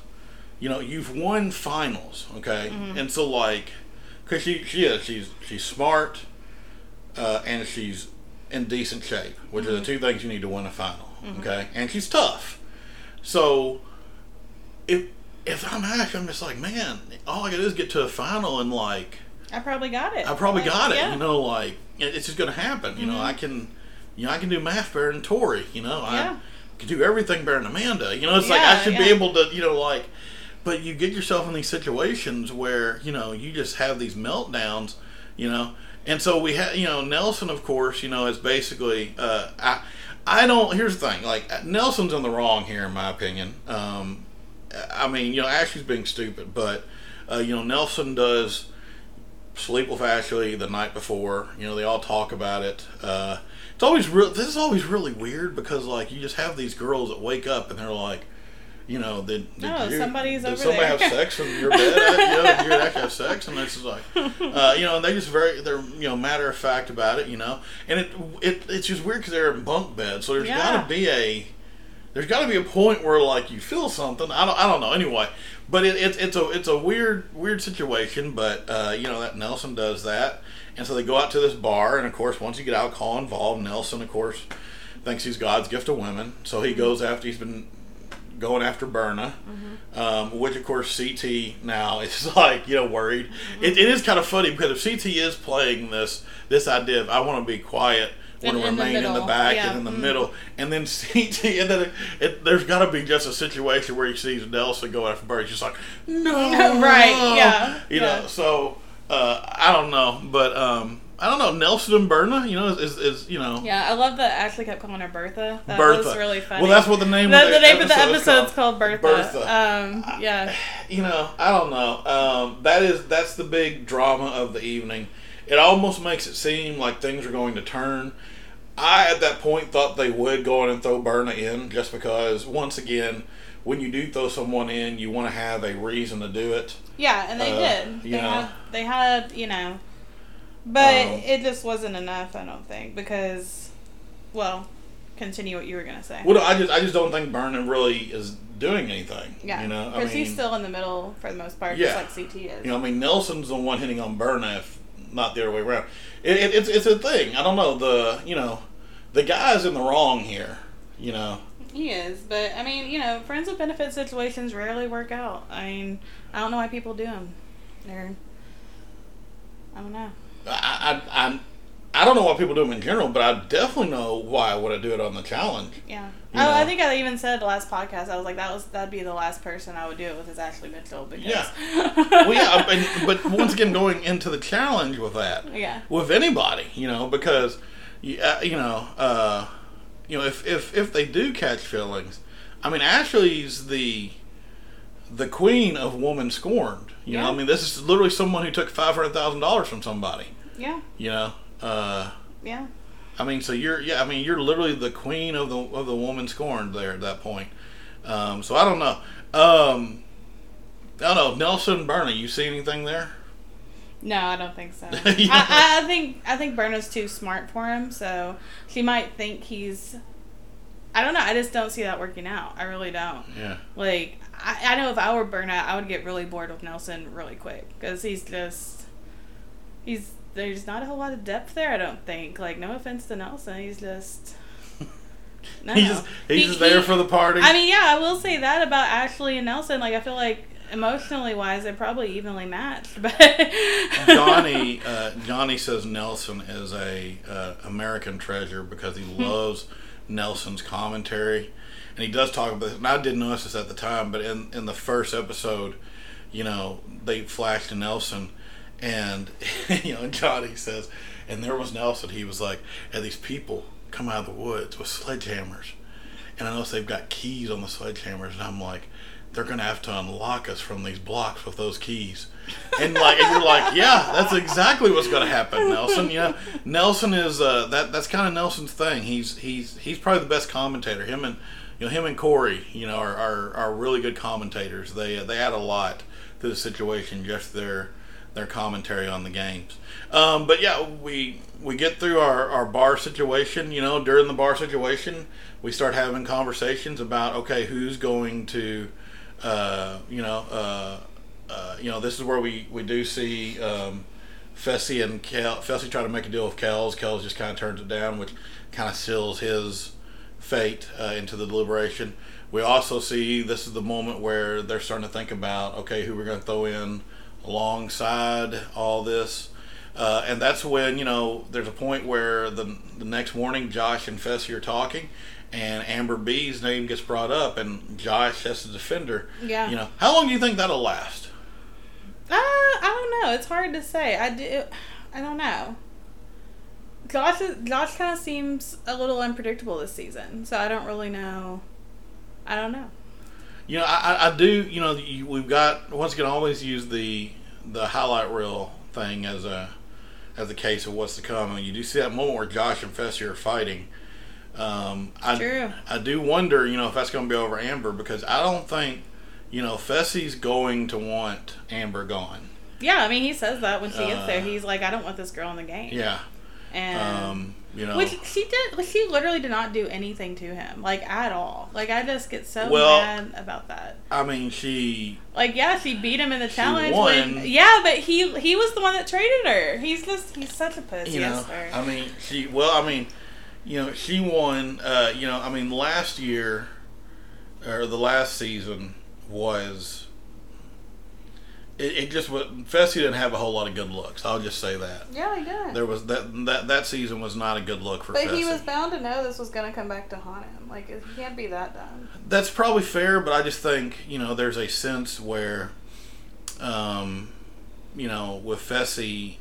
You know, you've won finals, okay, and so like, because she she is she's she's smart, uh, and she's in decent shape, which are the two things you need to win a final. Mm-hmm. Okay, and she's tough. So if if I'm Ash, I'm just like, man, all I gotta do is get to a final and like I probably got it. I probably Like, got it. yeah. You know, like it's just gonna happen. You know, mm-hmm. I can, you know, I can do math better than Tori. You know, Yeah. I can do everything better than Amanda. You know, it's like I Yeah, should be able to, you know, like. But you get yourself in these situations where you know you just have these meltdowns, you know, and so we had, you know, Nelson, of course, you know, is basically, uh, I, I don't. Here's the thing, like Nelson's in the wrong here, in my opinion. Um, I mean, you know, Ashley's being stupid, but uh, you know, Nelson does sleep with Ashley the night before. You know, they all talk about it. Uh, it's always real. This is always really weird because like you just have these girls that wake up and they're like, you know, did, did you, somebody's did over somebody there. have sex in your bed? you know, did you actually have sex? And it's just like, uh, you know, and they just very they're you know matter of fact about it. You know, and it it it's just weird because they're in bunk beds, so there's Yeah. got to be a there's got to be a point where like you feel something. I don't I don't know. Anyway, but it, it it's a it's a weird weird situation. But uh, you know that Nelson does that, and so they go out to this bar, and of course once you get alcohol involved, Nelson of course thinks he's God's gift to women, so he goes after he's been going after Berna, um, which of course CT now is like you know worried. It, it is kind of funny because if CT is playing this this idea of I want to be quiet. Want to in the remain in the back yeah, and in the mhm. middle, and then CT, and then it, it, there's got to be just a situation where he sees Nelson go after Bird. He's just like, no, Right, yeah, you yeah. know. So uh, I don't know, but um, I don't know. Nelson and Berna, you know, is, is, is you know Yeah, I love that Ashley kept calling her Bertha. That Bertha. was really funny. Well, that's what the name the, of the name of the episode is episode's called, Bertha. Bertha. Um, yeah. you know, I don't know. Um, that is that's the big drama of the evening. It almost makes it seem like things are going to turn. I at that point thought they would go in and throw Berna in just because once again, when you do throw someone in, you want to have a reason to do it. Yeah, and they Uh, did. They know. had they had, you know but Um, it just wasn't enough, I don't think, because well, continue what you were gonna say. Well, I just I just don't think Berna really is doing anything. yeah. you know, Because he's still in the middle for the most part, Yeah. just like CT is. You know, I mean, Nelson's the one hitting on Berna, if not the other way around. It, it, it's it's a thing. I don't know the you know, the guy's in the wrong here. You know, He is, but I mean, you know, friends with benefit situations rarely work out. I mean, I don't know why people do them. They're, I don't know. I I I, I don't know why people do them in general, but I definitely know why I would do it on the challenge. Yeah. You Oh, I think I even said the last podcast. I was like, that was that'd be the last person I would do it with is Ashley Mitchell because. Yeah. Well, yeah, and, but once again, going into the challenge with that, yeah. with anybody, you know, because you, uh, you know, uh, you know, if, if if they do catch feelings, I mean, Ashley's the the queen of woman scorned. You know, I mean, this is literally someone who took five hundred thousand dollars from somebody. Yeah. You know, uh, Yeah. I mean, so you're yeah, I mean, you're literally the queen of the of the woman scorned there at that point. Um, so I don't know. Um, I don't know, Nelson Bernie. You see anything there? No, I don't think so. Yeah. I, I, I think I think Berna's too smart for him, so she might think he's. I don't know. I just don't see that working out. I really don't. Yeah. Like I, I know if I were Berna, I would get really bored with Nelson really quick because he's just he's there's not a whole lot of depth there. I don't think. Like no offense to Nelson, he's just. No. He's just, he's He- just there he- for the party. I mean, yeah, I will say that about Ashley and Nelson. Like, I feel like emotionally wise, they're probably evenly matched. But Johnny uh, Johnny says Nelson is a uh, American treasure because he Hmm. loves Nelson's commentary, and he does talk about this. And I didn't notice this at the time, but in in the first episode, you know, they flashed to Nelson, and you know, Johnny says, and there was Nelson. He was like, "And these people come out of the woods with sledgehammers, and I notice they've got keys on the sledgehammers, and I'm like." They're gonna have to unlock us from these blocks with those keys, and like, and you're like, yeah, that's exactly what's gonna happen, Nelson. You know, Nelson is uh, that. That's kind of Nelson's thing. He's he's he's probably the best commentator. Him and you know him and Cory, you know, are are, are really good commentators. They uh, they add a lot to the situation just their their commentary on the games. Um, but yeah, we we get through our, our bar situation. You know, during the bar situation, we start having conversations about okay, who's going to, uh, you know, uh, uh, you know, this is where we we do see. Um, Fessy and Kelz, Fessy try to make a deal with Kelz. Kelz just kind of turns it down, which kind of seals his fate uh, into the deliberation. We also see this is the moment where they're starting to think about okay, who we're going to throw in alongside all this. Uh, and that's when you know there's a point where the the next morning Josh and Fessy are talking, and Amber B's name gets brought up, and Josh has to defend her. Yeah. You know, how long do you think that'll last? Uh, I don't know. It's hard to say. I do. I don't know. Josh, Josh kind of seems a little unpredictable this season, so I don't really know. I don't know. You know, I, I- do. You know, we've got once again always use the the highlight reel thing as a as a case of what's to come. And you do see that moment where Josh and Fessy are fighting. Um, I True. I do wonder, you know, if that's going to be over Amber because I don't think, you know, Fessy's going to want Amber gone. Yeah, I mean, he says that when she gets there. Uh, He's like, I don't want this girl in the game. Yeah. And Um, you know, which she did. like, She literally did not do anything to him, like at all. Like I just get so Well- mad about that. I mean, she. Like yeah, she beat him in the challenge. won. When, yeah, but he he was the one that traded her. He's just he's such a pussy. you know. I mean, she. Well, I mean, you know, she won. Uh, you know, I mean, last year or the last season was. It, it just was. Fessy didn't have a whole lot of good looks. I'll just say that yeah, he did. there was that that that season was not a good look for. But Fessy. he was bound to know this was going to come back to haunt him. Like, he can't be that dumb. That's probably fair, but I just think you know there's a sense where, um, you know, with Fessy,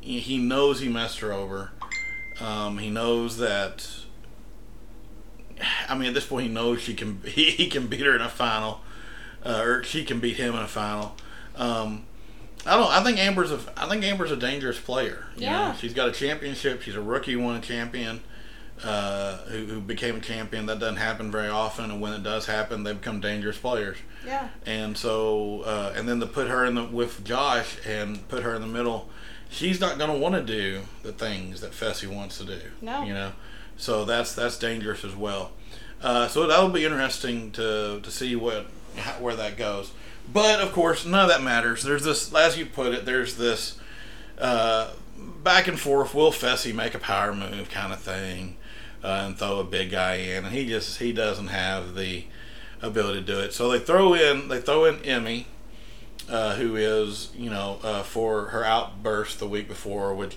he he knows he messed her over. Um, he knows that. I mean, at this point, he knows she can he, he can beat her in a final, uh, or she can beat him in a final. Um, I don't. I think Amber's a. I think Amber's a dangerous player. You Yeah. Know? She's got a championship. She's a rookie won a champion. uh, who, who became a champion. That doesn't happen very often, and when it does happen, they become dangerous players. Yeah. And so, uh, and then to put her in the with Josh and put her in the middle, she's not going to want to do the things that Fessy wants to do. No. You know, so that's that's dangerous as well. Uh, so that'll be interesting to to see what how, where that goes. But of course, none of that matters. There's this, as you put it, there's this uh, back and forth. Will Fessy make a power move kind of thing uh, and throw a big guy in? And he just he doesn't have the ability to do it. So they throw in they throw in Emmy, uh, who is you know uh, for her outburst the week before, which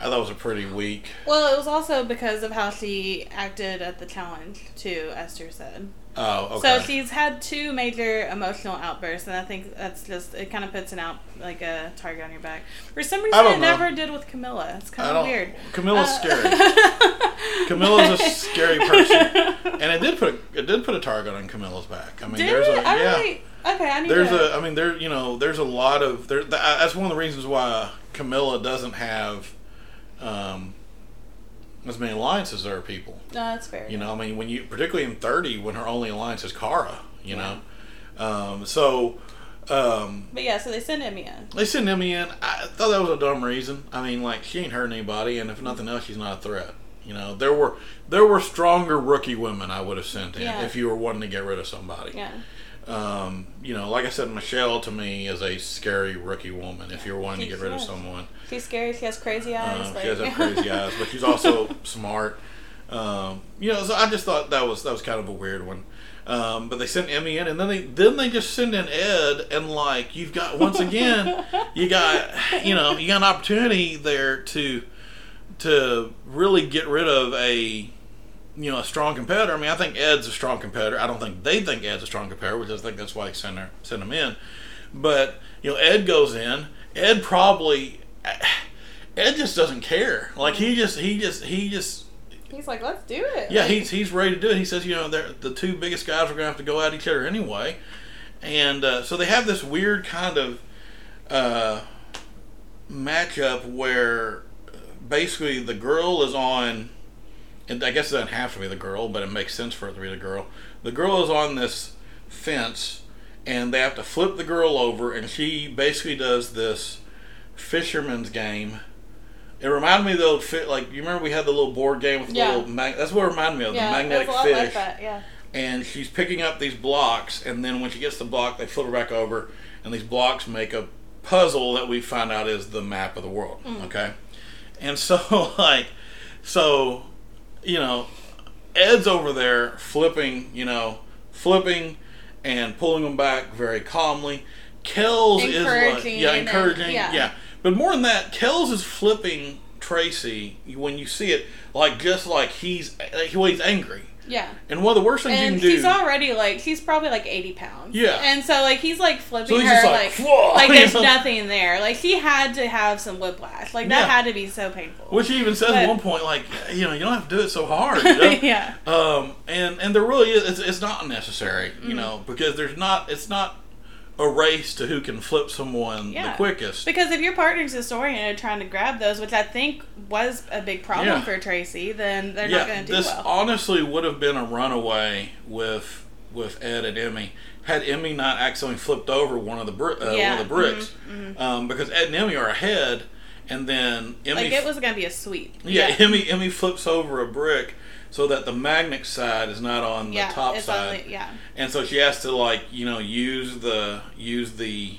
I thought was a pretty weak. Well, it was also because of how she acted at the challenge, too, Esther said. Oh, okay. So she's had two major emotional outbursts, and I think that's just it. Kind of puts an out like a target on your back. For some reason, it know. never did with Camila. It's kind of weird. Camila's Uh, scary. Camila's a scary person, and it did put a, it did put a target on Camila's back. I mean, Did there's it? a I yeah. really okay. I need There's to. a, I mean, there, you know, there's a lot of there. That's one of the reasons why Camila doesn't have um, as many alliances as there are people. no, that's fair. You know, I mean, when you, particularly in thirty, when her only alliance is Cara. You know, um, so um, But yeah, so they send Emmy in. they sent Emmy in. I thought that was a dumb reason. I mean, like she ain't hurting anybody, and if nothing else, she's not a threat. You know, there were there were stronger rookie women I would have sent in Yeah. if you were wanting to get rid of somebody. Yeah. Um, you know, like I said, Michele to me is a scary rookie woman. If you're wanting to get rid of someone, She's scary. She has crazy eyes. um, like, she has crazy eyes, but she's also smart. Um, you know, so I just thought that was that was kind of a weird one. Um, but they sent Emmy in, and then they then they just send in Ed, and like you've got once again, you got you know you got an opportunity there to to really get rid of a you know a strong competitor. I mean, I think Ed's a strong competitor. I don't think they think Ed's a strong competitor, which I think that's why they send her send him in. But you know, Ed goes in. Ed probably Ed just doesn't care. Like he just he just he just He's like, let's do it. yeah he's he's ready to do it. He says you know they're, the two biggest guys are gonna have to go at each other anyway, and uh, so they have this weird kind of uh, matchup where uh, basically the girl is on. And I guess it doesn't have to be the girl, but it makes sense for it to be the girl. The girl is on this fence, and they have to flip the girl over, and she basically does this fisherman's game. It reminded me of the old fit. Like you remember we had the little board game with the Yeah. little mag- That's what it reminded me of yeah, the magnetic it's a lot fish like that. Yeah. and she's picking up these blocks and then when she gets the block they flip her back over and these blocks make a puzzle that we find out is the map of the world mm. okay and so like so you know ed's over there flipping you know flipping and pulling them back very calmly. Kelz is like Encouraging yeah encouraging yeah. yeah. But more than that Kelz is flipping tracy when you see it like just like he's like, well, he's angry Yeah. and one of the worst things And you can do he's already like he's probably like eighty pounds. Yeah. And so like he's like flipping So he's her like like, like there's nothing there. Like she had to have some whiplash. Like that Yeah. had to be so painful. Which he even says But- at one point, like, you know, you don't have to do it so hard. You know? yeah. Um, and and there really is. It's, it's not necessary, Mm-hmm. you know, because there's not. It's not a race to who can flip someone Yeah. the quickest. Because if your partner's historian are trying to grab those, which I think was a big problem Yeah. for Tracy, then they're not going to do this well. honestly would have been a runaway with with Ed and Emmy had Emmy not accidentally flipped over one of the bri- uh, Yeah, one of the bricks, mhm, Um, because Ed and Emmy are ahead, and then Emmy like it was going to be a sweep. Yeah, Emmy Emmy flips over a brick so that the magnet side is not on the top side, the, yeah. and so she has to like you know use the use the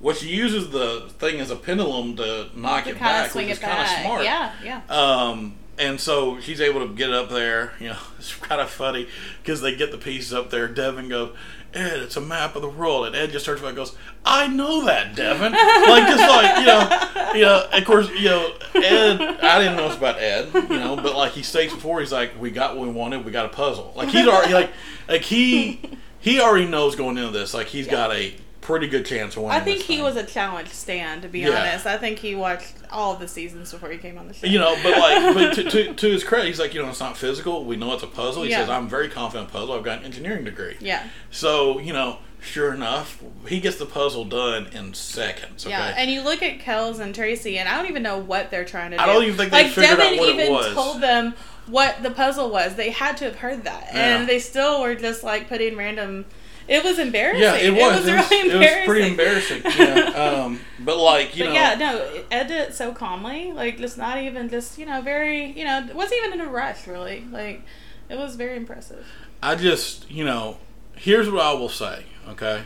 what she uses the thing as a pendulum to knock To it back, which it is kind of smart. Yeah, yeah. Um, and so she's able to get up there. You know, it's kind of funny because they get the pieces up there. Devin goes, Ed, it's a map of the world, and Ed just around and goes, I know that, Devin. like just like you know, you know. Of course, you know, Ed. I didn't know this about Ed, you know, but like he states before, he's like, we got what we wanted. We got a puzzle. Like he's already like, like he he already knows going into this. Like he's got a pretty good chance of winning. I think he thing. was a challenge stand, to be Yeah. honest. I think he watched all the seasons before he came on the show. You know, but like, but to, to, to his credit, he's like, you know, it's not physical. We know it's a puzzle. He Yeah. says, I'm very confident puzzle. I've got an engineering degree. Yeah. So, you know, sure enough, he gets the puzzle done in seconds. Okay. Yeah, and you look at Kelz and Tracy, and I don't even know what they're trying to do. I don't even think they like figured out Devin what it even was. told them what the puzzle was. They had to have heard that, Yeah. and they still were just like putting random. It was embarrassing. yeah, it was. It was, really embarrassing. it was pretty embarrassing. Yeah. Um, but like, you But know, yeah, no, Ed did it so calmly, like just not even just you know very you know wasn't even in a rush really. Like it was very impressive. I just, you know, here's what I will say, okay?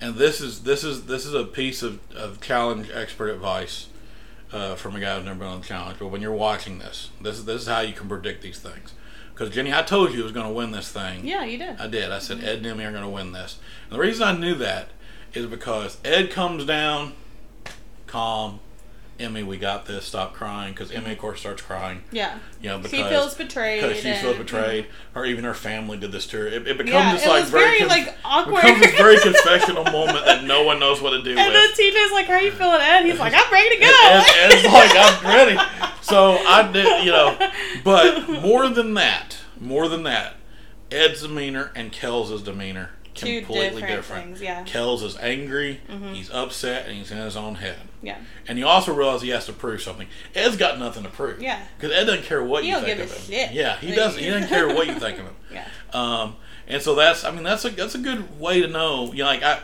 And this is this is this is a piece of, of challenge expert advice uh, from a guy who's never been on the challenge. But when you're watching this, this is this is how you can predict these things. Because Jenny, I told you he was going to win this thing. Yeah, you did. I did. I said mm-hmm. Ed and Emmy are going to win this. And the reason I knew that is because Ed comes down, calm. Emmy, we got this. Stop crying. Because Emmy, of course, starts crying. Yeah, You know, because she feels betrayed. because she feels and- betrayed, or even her family did this to her. It, it becomes Yeah, this it like was very, conf- like, awkward. Becomes this very confessional moment that no one knows what to do And then with. TJ's like, "How are you feeling, Ed?" He's like, "I'm ready to go." And, and it's like I'm ready. So I did, you know. But more than that, more than that, Ed's demeanor and Kelz's demeanor Two completely different different. things, yeah. Kelz's is angry, he's upset, and he's in his own head. Yeah. And you also realize he has to prove something. Ed's got nothing to prove. Yeah. Because Ed doesn't care what He you don't think give of a him. shit. Yeah, he doesn't. He doesn't care what you think of him. Yeah. Um, and so that's. I mean, that's a that's a good way to know. You know, like I.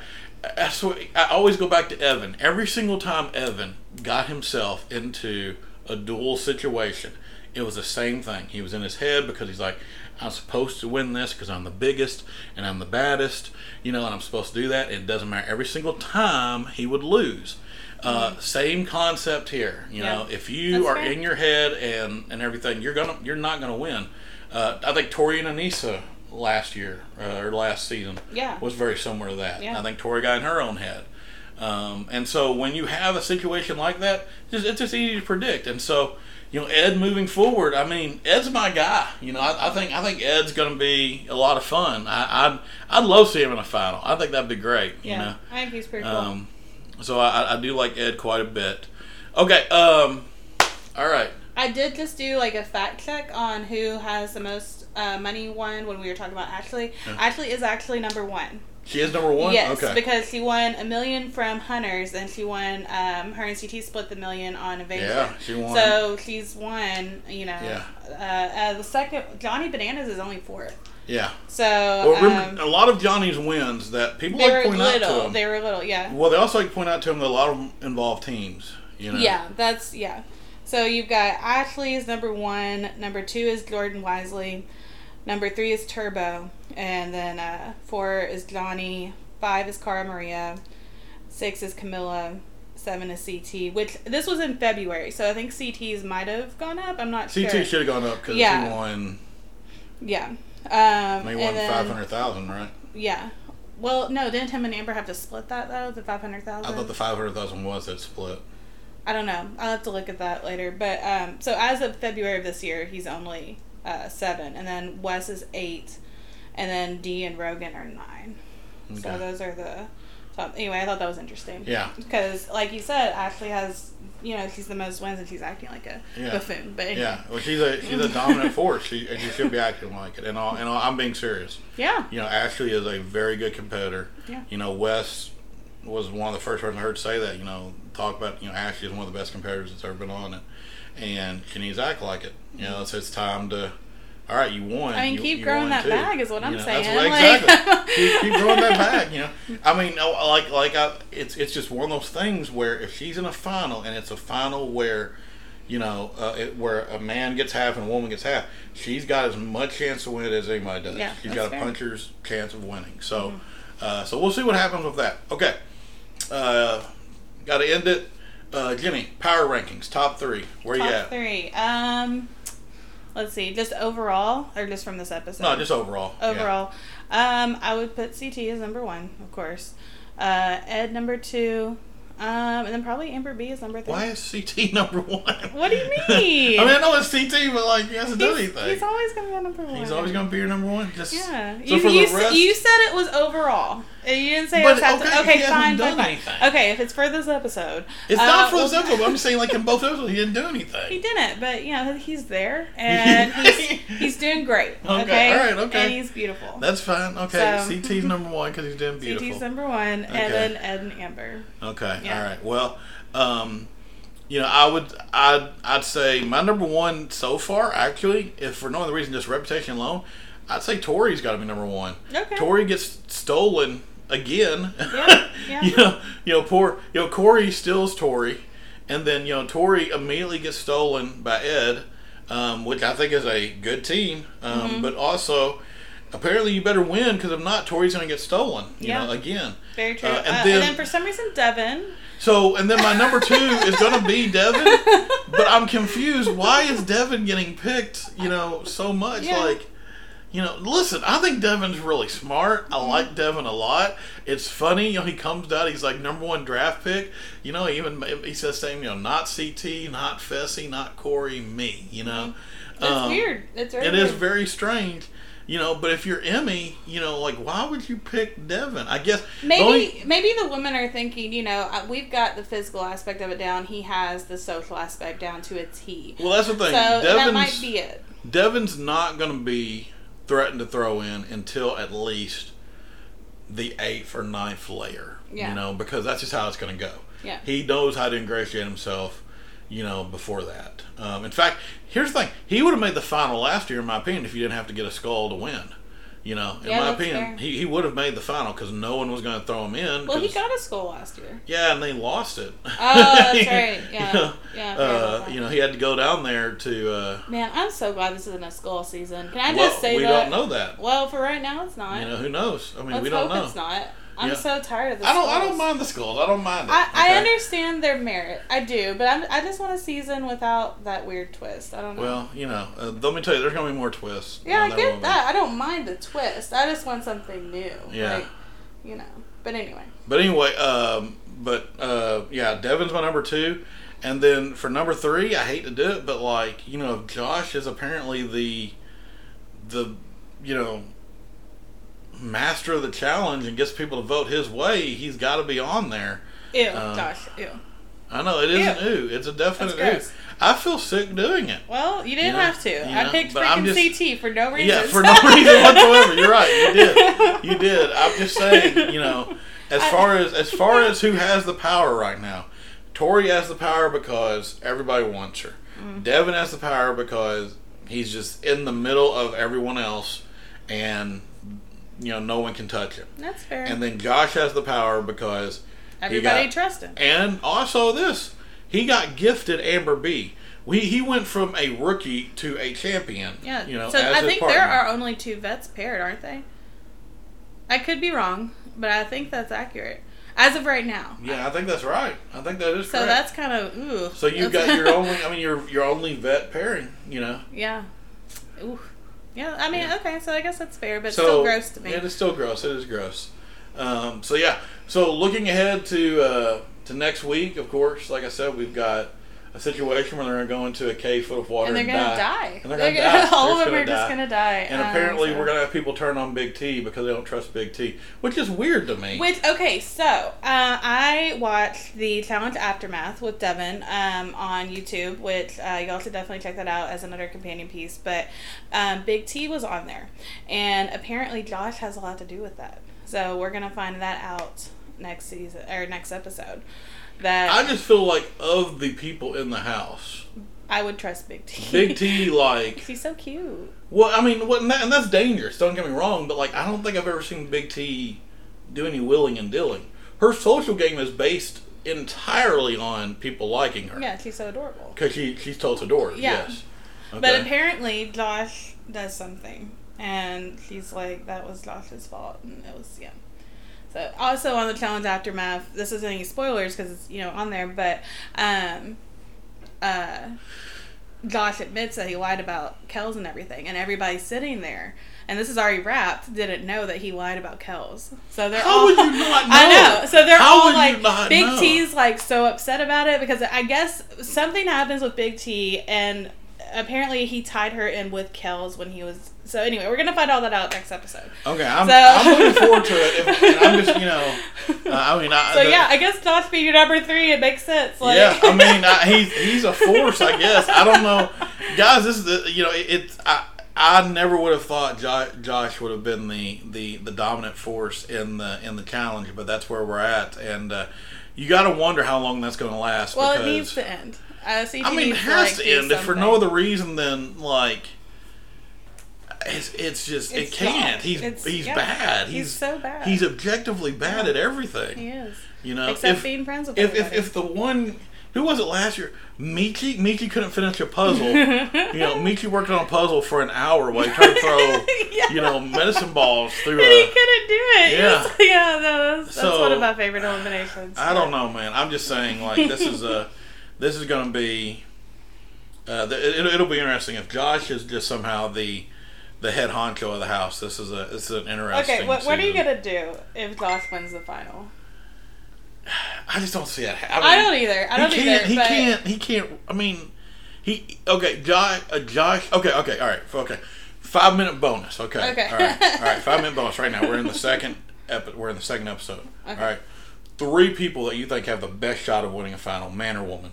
What, I always go back to Evan. Every single time Evan got himself into a dual situation, it was the same thing. He was in his head because he's like, I'm supposed to win this because I'm the biggest and I'm the baddest, you know, and I'm supposed to do that. It doesn't matter. Every single time he would lose. Uh, same concept here. You know, Mm-hmm. If you That's are fair. in your head and and everything, you're gonna you're not gonna win. Uh, I think Tori and Aneesa last year uh, or last season Yeah. was very similar to that. Yeah. I think Tori got in her own head. Um, and so when you have a situation like that, just, it's just easy to predict. And so, you know, Ed moving forward, I mean, Ed's my guy. You know, I, I think I think Ed's going to be a lot of fun. I, I'd I'd love to see him in a final. I think that'd be great. Yeah. You know, I think he's pretty cool. um, so I, I do like Ed quite a bit. Okay. Um, all right. I did just do like a fact check on who has the most uh, money won when we were talking about Ashley. Ashley is actually number one. She is number one. Yes, Okay. because she won a million from Hunters, and she won. Um, her and CT split the million on Evasion. Yeah, she won. So she's won. You know. Yeah. Uh, uh, the second Johnny Bananas is only fourth. yeah. So Well, remember, um, a lot of Johnny's wins that people like point out to little. him. They were little. Yeah. Well, they also like point out to him that a lot of them involve teams. You know. Yeah, that's yeah. So you've got Ashley is number one. Number two is Jordan Wiseley. Number three is Turbo, and then uh, four is Johnny. Five is Cara Maria. Six is Camila. Seven is CT. Which this was in February, so I think CT's might have gone up. I'm not CT sure. CT should have gone up because Yeah. he won. Yeah. Um, He won five hundred thousand, right? Yeah. Well, no, didn't him and Amber have to split that though? The five hundred thousand. I thought the five hundred thousand was that split. I don't know. I'll have to look at that later. But um, so as of February of this year, he's only uh, seven, and then Wes is eight, and then D and Rogan are nine. So those are the top. Anyway, I thought that was interesting. Yeah. Because, like you said, Ashley has, you know, she's the most wins, and she's acting like a Yeah. buffoon. But anyway. Yeah. Well, she's a she's a dominant force. She and she should be acting like it. And all, and all, I'm being serious. yeah, You know, Ashley is a very good competitor. Yeah. You know, Wes was one of the first person I heard say that. You know, talk about you know Ashley is one of the best competitors that's ever been on it, and she needs to act like it. You know, so it's time to. All right, you won. I mean, You- keep you growing that too. bag is what I'm You know, saying. That's what, Like- exactly. keep, keep growing that bag. You know, I mean, like like I, it's it's just one of those things where if she's in a final and it's a final where. You know, uh, it, where a man gets half and a woman gets half, she's got as much chance to win it as anybody does. Yeah, she's got a fair. Mm-hmm. puncher's chance of winning. So, uh, so we'll see what happens with that. Okay, uh, got to end it. Uh, Jenny, power rankings, top three. Where you at? top at? three. Um, let's see, just overall or just from this episode? No, just overall. Yeah. overall. Um, I would put CT as number one, of course. Uh, Ed number two, um, and then probably Amber B is number three. Why is CT number one? What do you mean? I mean, I know it's CT, but like he hasn't done anything. he's always gonna be number one. He's always going to be your number one. Just Yeah, So you for you, the s- you said it was overall. Uh, You didn't say But, it was okay, to. Okay, fine, fine, fine. anything. Okay, if it's for this episode, It's uh, not for this well, episode. But I'm just saying like in both episodes he didn't do anything. He didn't, but you know he's there and he's he's doing great. Okay, Okay, all right, okay. and he's beautiful. That's fine. Okay, So- CT's number one because he's doing beautiful. CT's number one, Okay. and then Ed and Amber. Okay. Yeah. All right. Well, um, you know, I would, I'd, I'd say my number one so far, actually, if for no other reason, just reputation alone, I'd say Tori's got to be number one. Okay. Tori gets stolen again. Yeah, yeah. you know, you know, poor, you know, Cory steals Tori, and then you know, Tori immediately gets stolen by Ed, um, which I think is a good team, um, Mm-hmm. but also. Apparently, you better win because if not, Tori's going to get stolen. You Yeah. know, again. Very true. Uh, Uh, and and, then- then, for some reason, Devin. So, and then my number two is going to be Devin, but I'm confused. Why is Devin getting picked, you know, so much? Yeah. Like, you know, listen, I think Devin's really smart. I Mm-hmm. like Devin a lot. It's funny, you know, he comes down, he's like number one draft pick. You know, even he says same, you know, not CT, not Fessy, not Cory, me, you know. It's Um, weird. It's very It is weird. very strange. You know, but if you're Emmy, you know, like why would you pick Devin? I guess the Maybe only- maybe the women are thinking, you know, uh, we've got the physical aspect of it down. He has the social aspect down to a T. well, that's the thing. So that might be it. Devin's not going to be threatened to throw in until at least the eighth or ninth layer. Yeah. You know, because that's just how it's going to go. Yeah. He knows how to ingratiate himself, you know, before that. Um, in fact, here's the thing. He would have made the final last year, in my opinion, if you didn't have to get a skull to win. You know, in Yeah, my opinion, fair. he, he would have made the final because no one was going to throw him in. Well, he got a skull last year. yeah, and they lost it. Oh, that's right. Yeah. you know, Yeah, uh, you know, he had to go down there to. Uh, Man, I'm so glad this isn't a skull season. Can I well, just say we that? We don't know that. Well, for right now, it's not. You know, who knows? I mean, Let's we don't hope know. it's not. I'm Yeah. so tired of this. I don't. I don't mind the skulls. I don't mind it. I, I understand their merit. I do, but I'm, I just want a season without that weird twist. I don't know. Well, you know, uh, let me tell you, there's gonna be more twists. yeah, I get that. I don't mind the twist. I just want something new. Yeah. Like, you know. But anyway. But anyway, um, but uh, yeah, Devin's my number two, and then for number three, I hate to do it, but like you know, Josh is apparently the the you know master of the challenge and gets people to vote his way. He's got to be on there. Ew, Uh, Josh. Ew. I know it isn't ooh. It's a definite gross. I feel sick doing it. Well, you didn't You know, have to. I know, picked freaking just- CT for no reason. Yeah, for no reason whatsoever. You're right. You did. You did. I'm just saying. You know, as far as as far as who has the power right now, Tori has the power because everybody wants her. Mm. Devin has the power because he's just in the middle of everyone else, and you know no one can touch him. That's fair. And then Josh has the power because Everybody got- trust him. and also this, he got gifted Amber B. We, he went from a rookie to a champion. Yeah. You know, so I think partner. there are only two vets paired, aren't they? I could be wrong, but I think that's accurate as of right now. Yeah, I think that's right. I think that is So correct. that's kind of ooh. so you've got your only. I mean, your your only vet pairing. You know. yeah. Ooh. Yeah. I mean, Yeah. okay. So I guess that's fair, but so still gross to me. It is still gross. It is gross. Um, so yeah. So looking ahead to uh, to next week, of course, like I said, we've got a situation where they're going to go into a cave full of water and they're gonna die. die. And they're They're gonna gonna- die. All They're of them are just gonna die. And Um, apparently, so- we're gonna have people turn on Big T because they don't trust Big T, which is weird to me. Which okay, so uh, I watched the challenge aftermath with Devin um, on YouTube, which uh, y'all should definitely check that out as another companion piece. But um, Big T was on there, and apparently Josh has a lot to do with that. So we're gonna find that out next season or next episode. That I just feel like of the people in the house, I would trust Big T. Big T, like, He's so cute. well, I mean, what, and, that, and that's dangerous. Don't get me wrong, but like, I don't think I've ever seen Big T do any willing and dealing. Her social game is based entirely on people liking her Yeah, she's so adorable. because she she's told adorable. Yeah. Yes, But apparently Josh does something, and she's like, "That was Josh's fault," and it was yeah. So also on the challenge aftermath, this isn't any spoilers because it's you know on there, but um, uh, Josh admits that he lied about Kelz and everything, and everybody sitting there. And this is already wrapped. Didn't know that he lied about Kelz, so they're How all. would you not know? I know? So they're How all like Big know? T's like so upset about it because I guess something happens with Big T and apparently he tied her in with Kelz when he was. So anyway, we're gonna find all that out next episode. Okay, I'm, So- I'm looking forward to it. If, I'm just, you know, uh, I mean, I, So the- yeah, I guess Josh being your number three, it makes sense. Like, yeah. I mean, I, he's he's a force, I guess. I don't know, guys. This is the, you know, it, it's I. I never would have thought Josh, Josh would have been the, the, the dominant force in the in the challenge, but that's where we're at, and uh, you got to wonder how long that's going to last. well, it needs to end. Uh, CT I mean, it has like, to end if for no other reason than like it's it's just It's it can't. not. He's It's- he's yeah. bad. He's He's so bad. He's objectively bad at everything. He is. You know, Except if, being friends with if, if if the one who was it last year? Michi Michi couldn't finish a puzzle. you know, Michi worked on a puzzle for an hour while he tried to throw Yeah. you know medicine balls through And he couldn't do it. Yeah. Yeah, yeah, no, that's, that's So, one of my favorite eliminations. I don't know, man. I'm just saying, like this is a this is going to be. Uh, it, it'll be interesting if Josh is just somehow the the head honcho of the house. This is a this is an interesting. Okay, what, what are you gonna do if Josh wins the final? I just don't see it. Happening. I, don't either. I don't he either. can't. He but can't. He can't. I mean, he. Okay, Josh. Uh, Josh. Okay. Okay. All right. Okay. Five minute bonus. Okay. Okay. All right. All right. Five minute bonus. Right now, we're in the second. Epi- we're in the second episode. Okay. All right. Three people that you think have the best shot of winning a final, man or woman.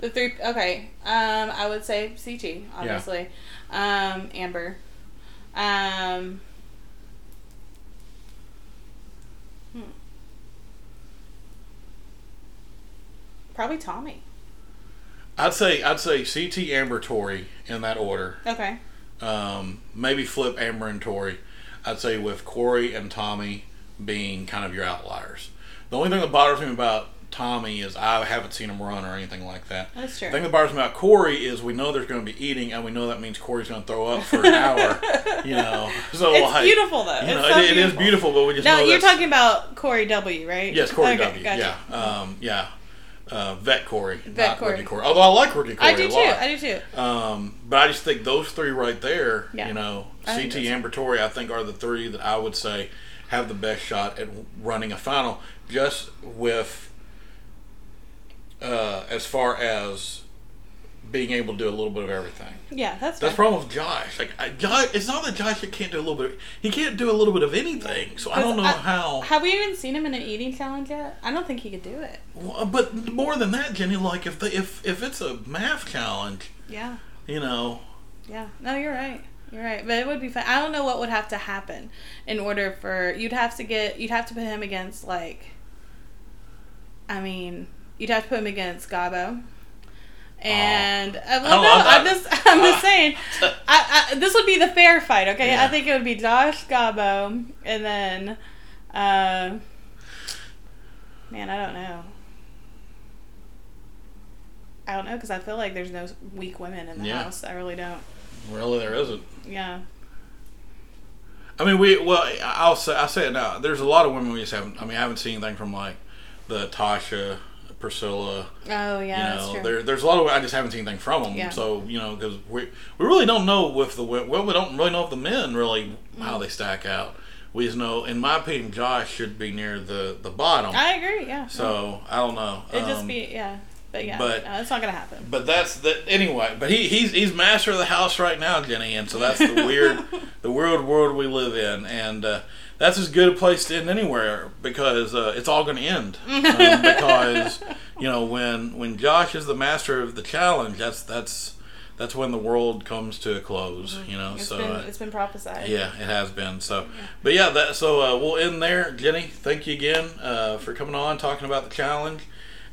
The three. Okay. Um, I would say CT, obviously. Um, Amber. Um. hmm. Probably Tommy. I'd say I'd say CT Amber Tori in that order. Okay. Um, maybe flip Amber and Tori. I'd say with Cory and Tommy being kind of your outliers. The only thing that bothers me about Tommy is I haven't seen him run or anything like that. That's true. The thing that bothers me about Cory is we know there's going to be eating, and we know that means Cory's going to throw up for an hour. You know, so It's like, beautiful though. You know, it's so it, it is beautiful, but we just No, know you're talking about Cory W, right? Yes, Cory Okay, W. gotcha. Yeah, um, yeah. Uh, vet Cory, Vet not Corey. Corey. Although I like Rookie Corey I do a too. lot. I do too. Um, but I just think those three right there, Yeah. you know, I CT Amber Tori, I think are the three that I would say have the best shot at running a final. Just with uh, as far as being able to do a little bit of everything. Yeah, that's That's the fine. problem with Josh. Like I, Josh, it's not that Josh can't do a little bit. He can't do a little bit of anything. So I don't know I- how. Have we even seen him in an eating challenge yet? I don't think he could do it. Well, But more than that, Jenny, like if the, if if it's a math challenge, Yeah. you know, Yeah. No, you're right. You're right. But it would be fun. I don't know what would have to happen in order for you'd have to get you'd have to put him against like I mean, you'd have to put him against Gabo. And uh, I well, no, I'm just I'm just saying. I, I this would be the fair fight, okay? Yeah. I think it would be Josh Gabo and then uh, man, I don't know. I don't know because I feel like there's no weak women in the Yeah. house. I really don't. really there isn't. Yeah. I mean, we well, I'll say I say it now. There's a lot of women we just haven't. I mean, I haven't seen anything from like the Tasha, Priscilla. Oh yeah, you that's know, true. there, there's a lot of I just haven't seen anything from them. Yeah. So you know, because we we really don't know if the well, we don't really know if the men really Mm. how they stack out. We just know, in my opinion, Josh should be near the the bottom. I agree. Yeah. so I don't know. it just Um, be yeah, but yeah, but- no, it's not gonna happen. But that's the anyway. But he he's he's master of the house right now, Jenny, and so that's the weird the weird world we live in, and uh, that's as good a place to end anywhere because uh, it's all going to end. Um, because you know when when Josh is the master of the challenge, that's that's that's when the world comes to a close. You know, Mm-hmm. It's so. been uh, it's been prophesied. yeah, it has been. So, but yeah, that so uh, we'll end there. Jenny, thank you again uh, for coming on, talking about the challenge,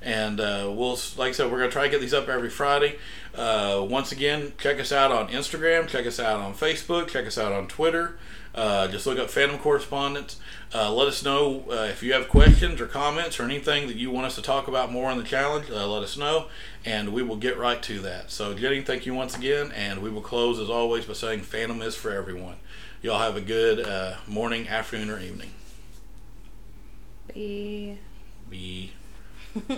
and uh, we'll like I said, we're gonna try to get these up every Friday. Uh, once again, check us out on Instagram, check us out on Facebook, check us out on Twitter. Uh, just look up Phantom Correspondence. Uh, let us know uh, if you have questions or comments or anything that you want us to talk about more on the challenge. Uh, let us know, and we will get right to that. So, Jenny, thank you once again, and we will close as always by saying Phantom is for everyone. Y'all have a good uh, morning, afternoon, or evening. Be- Be.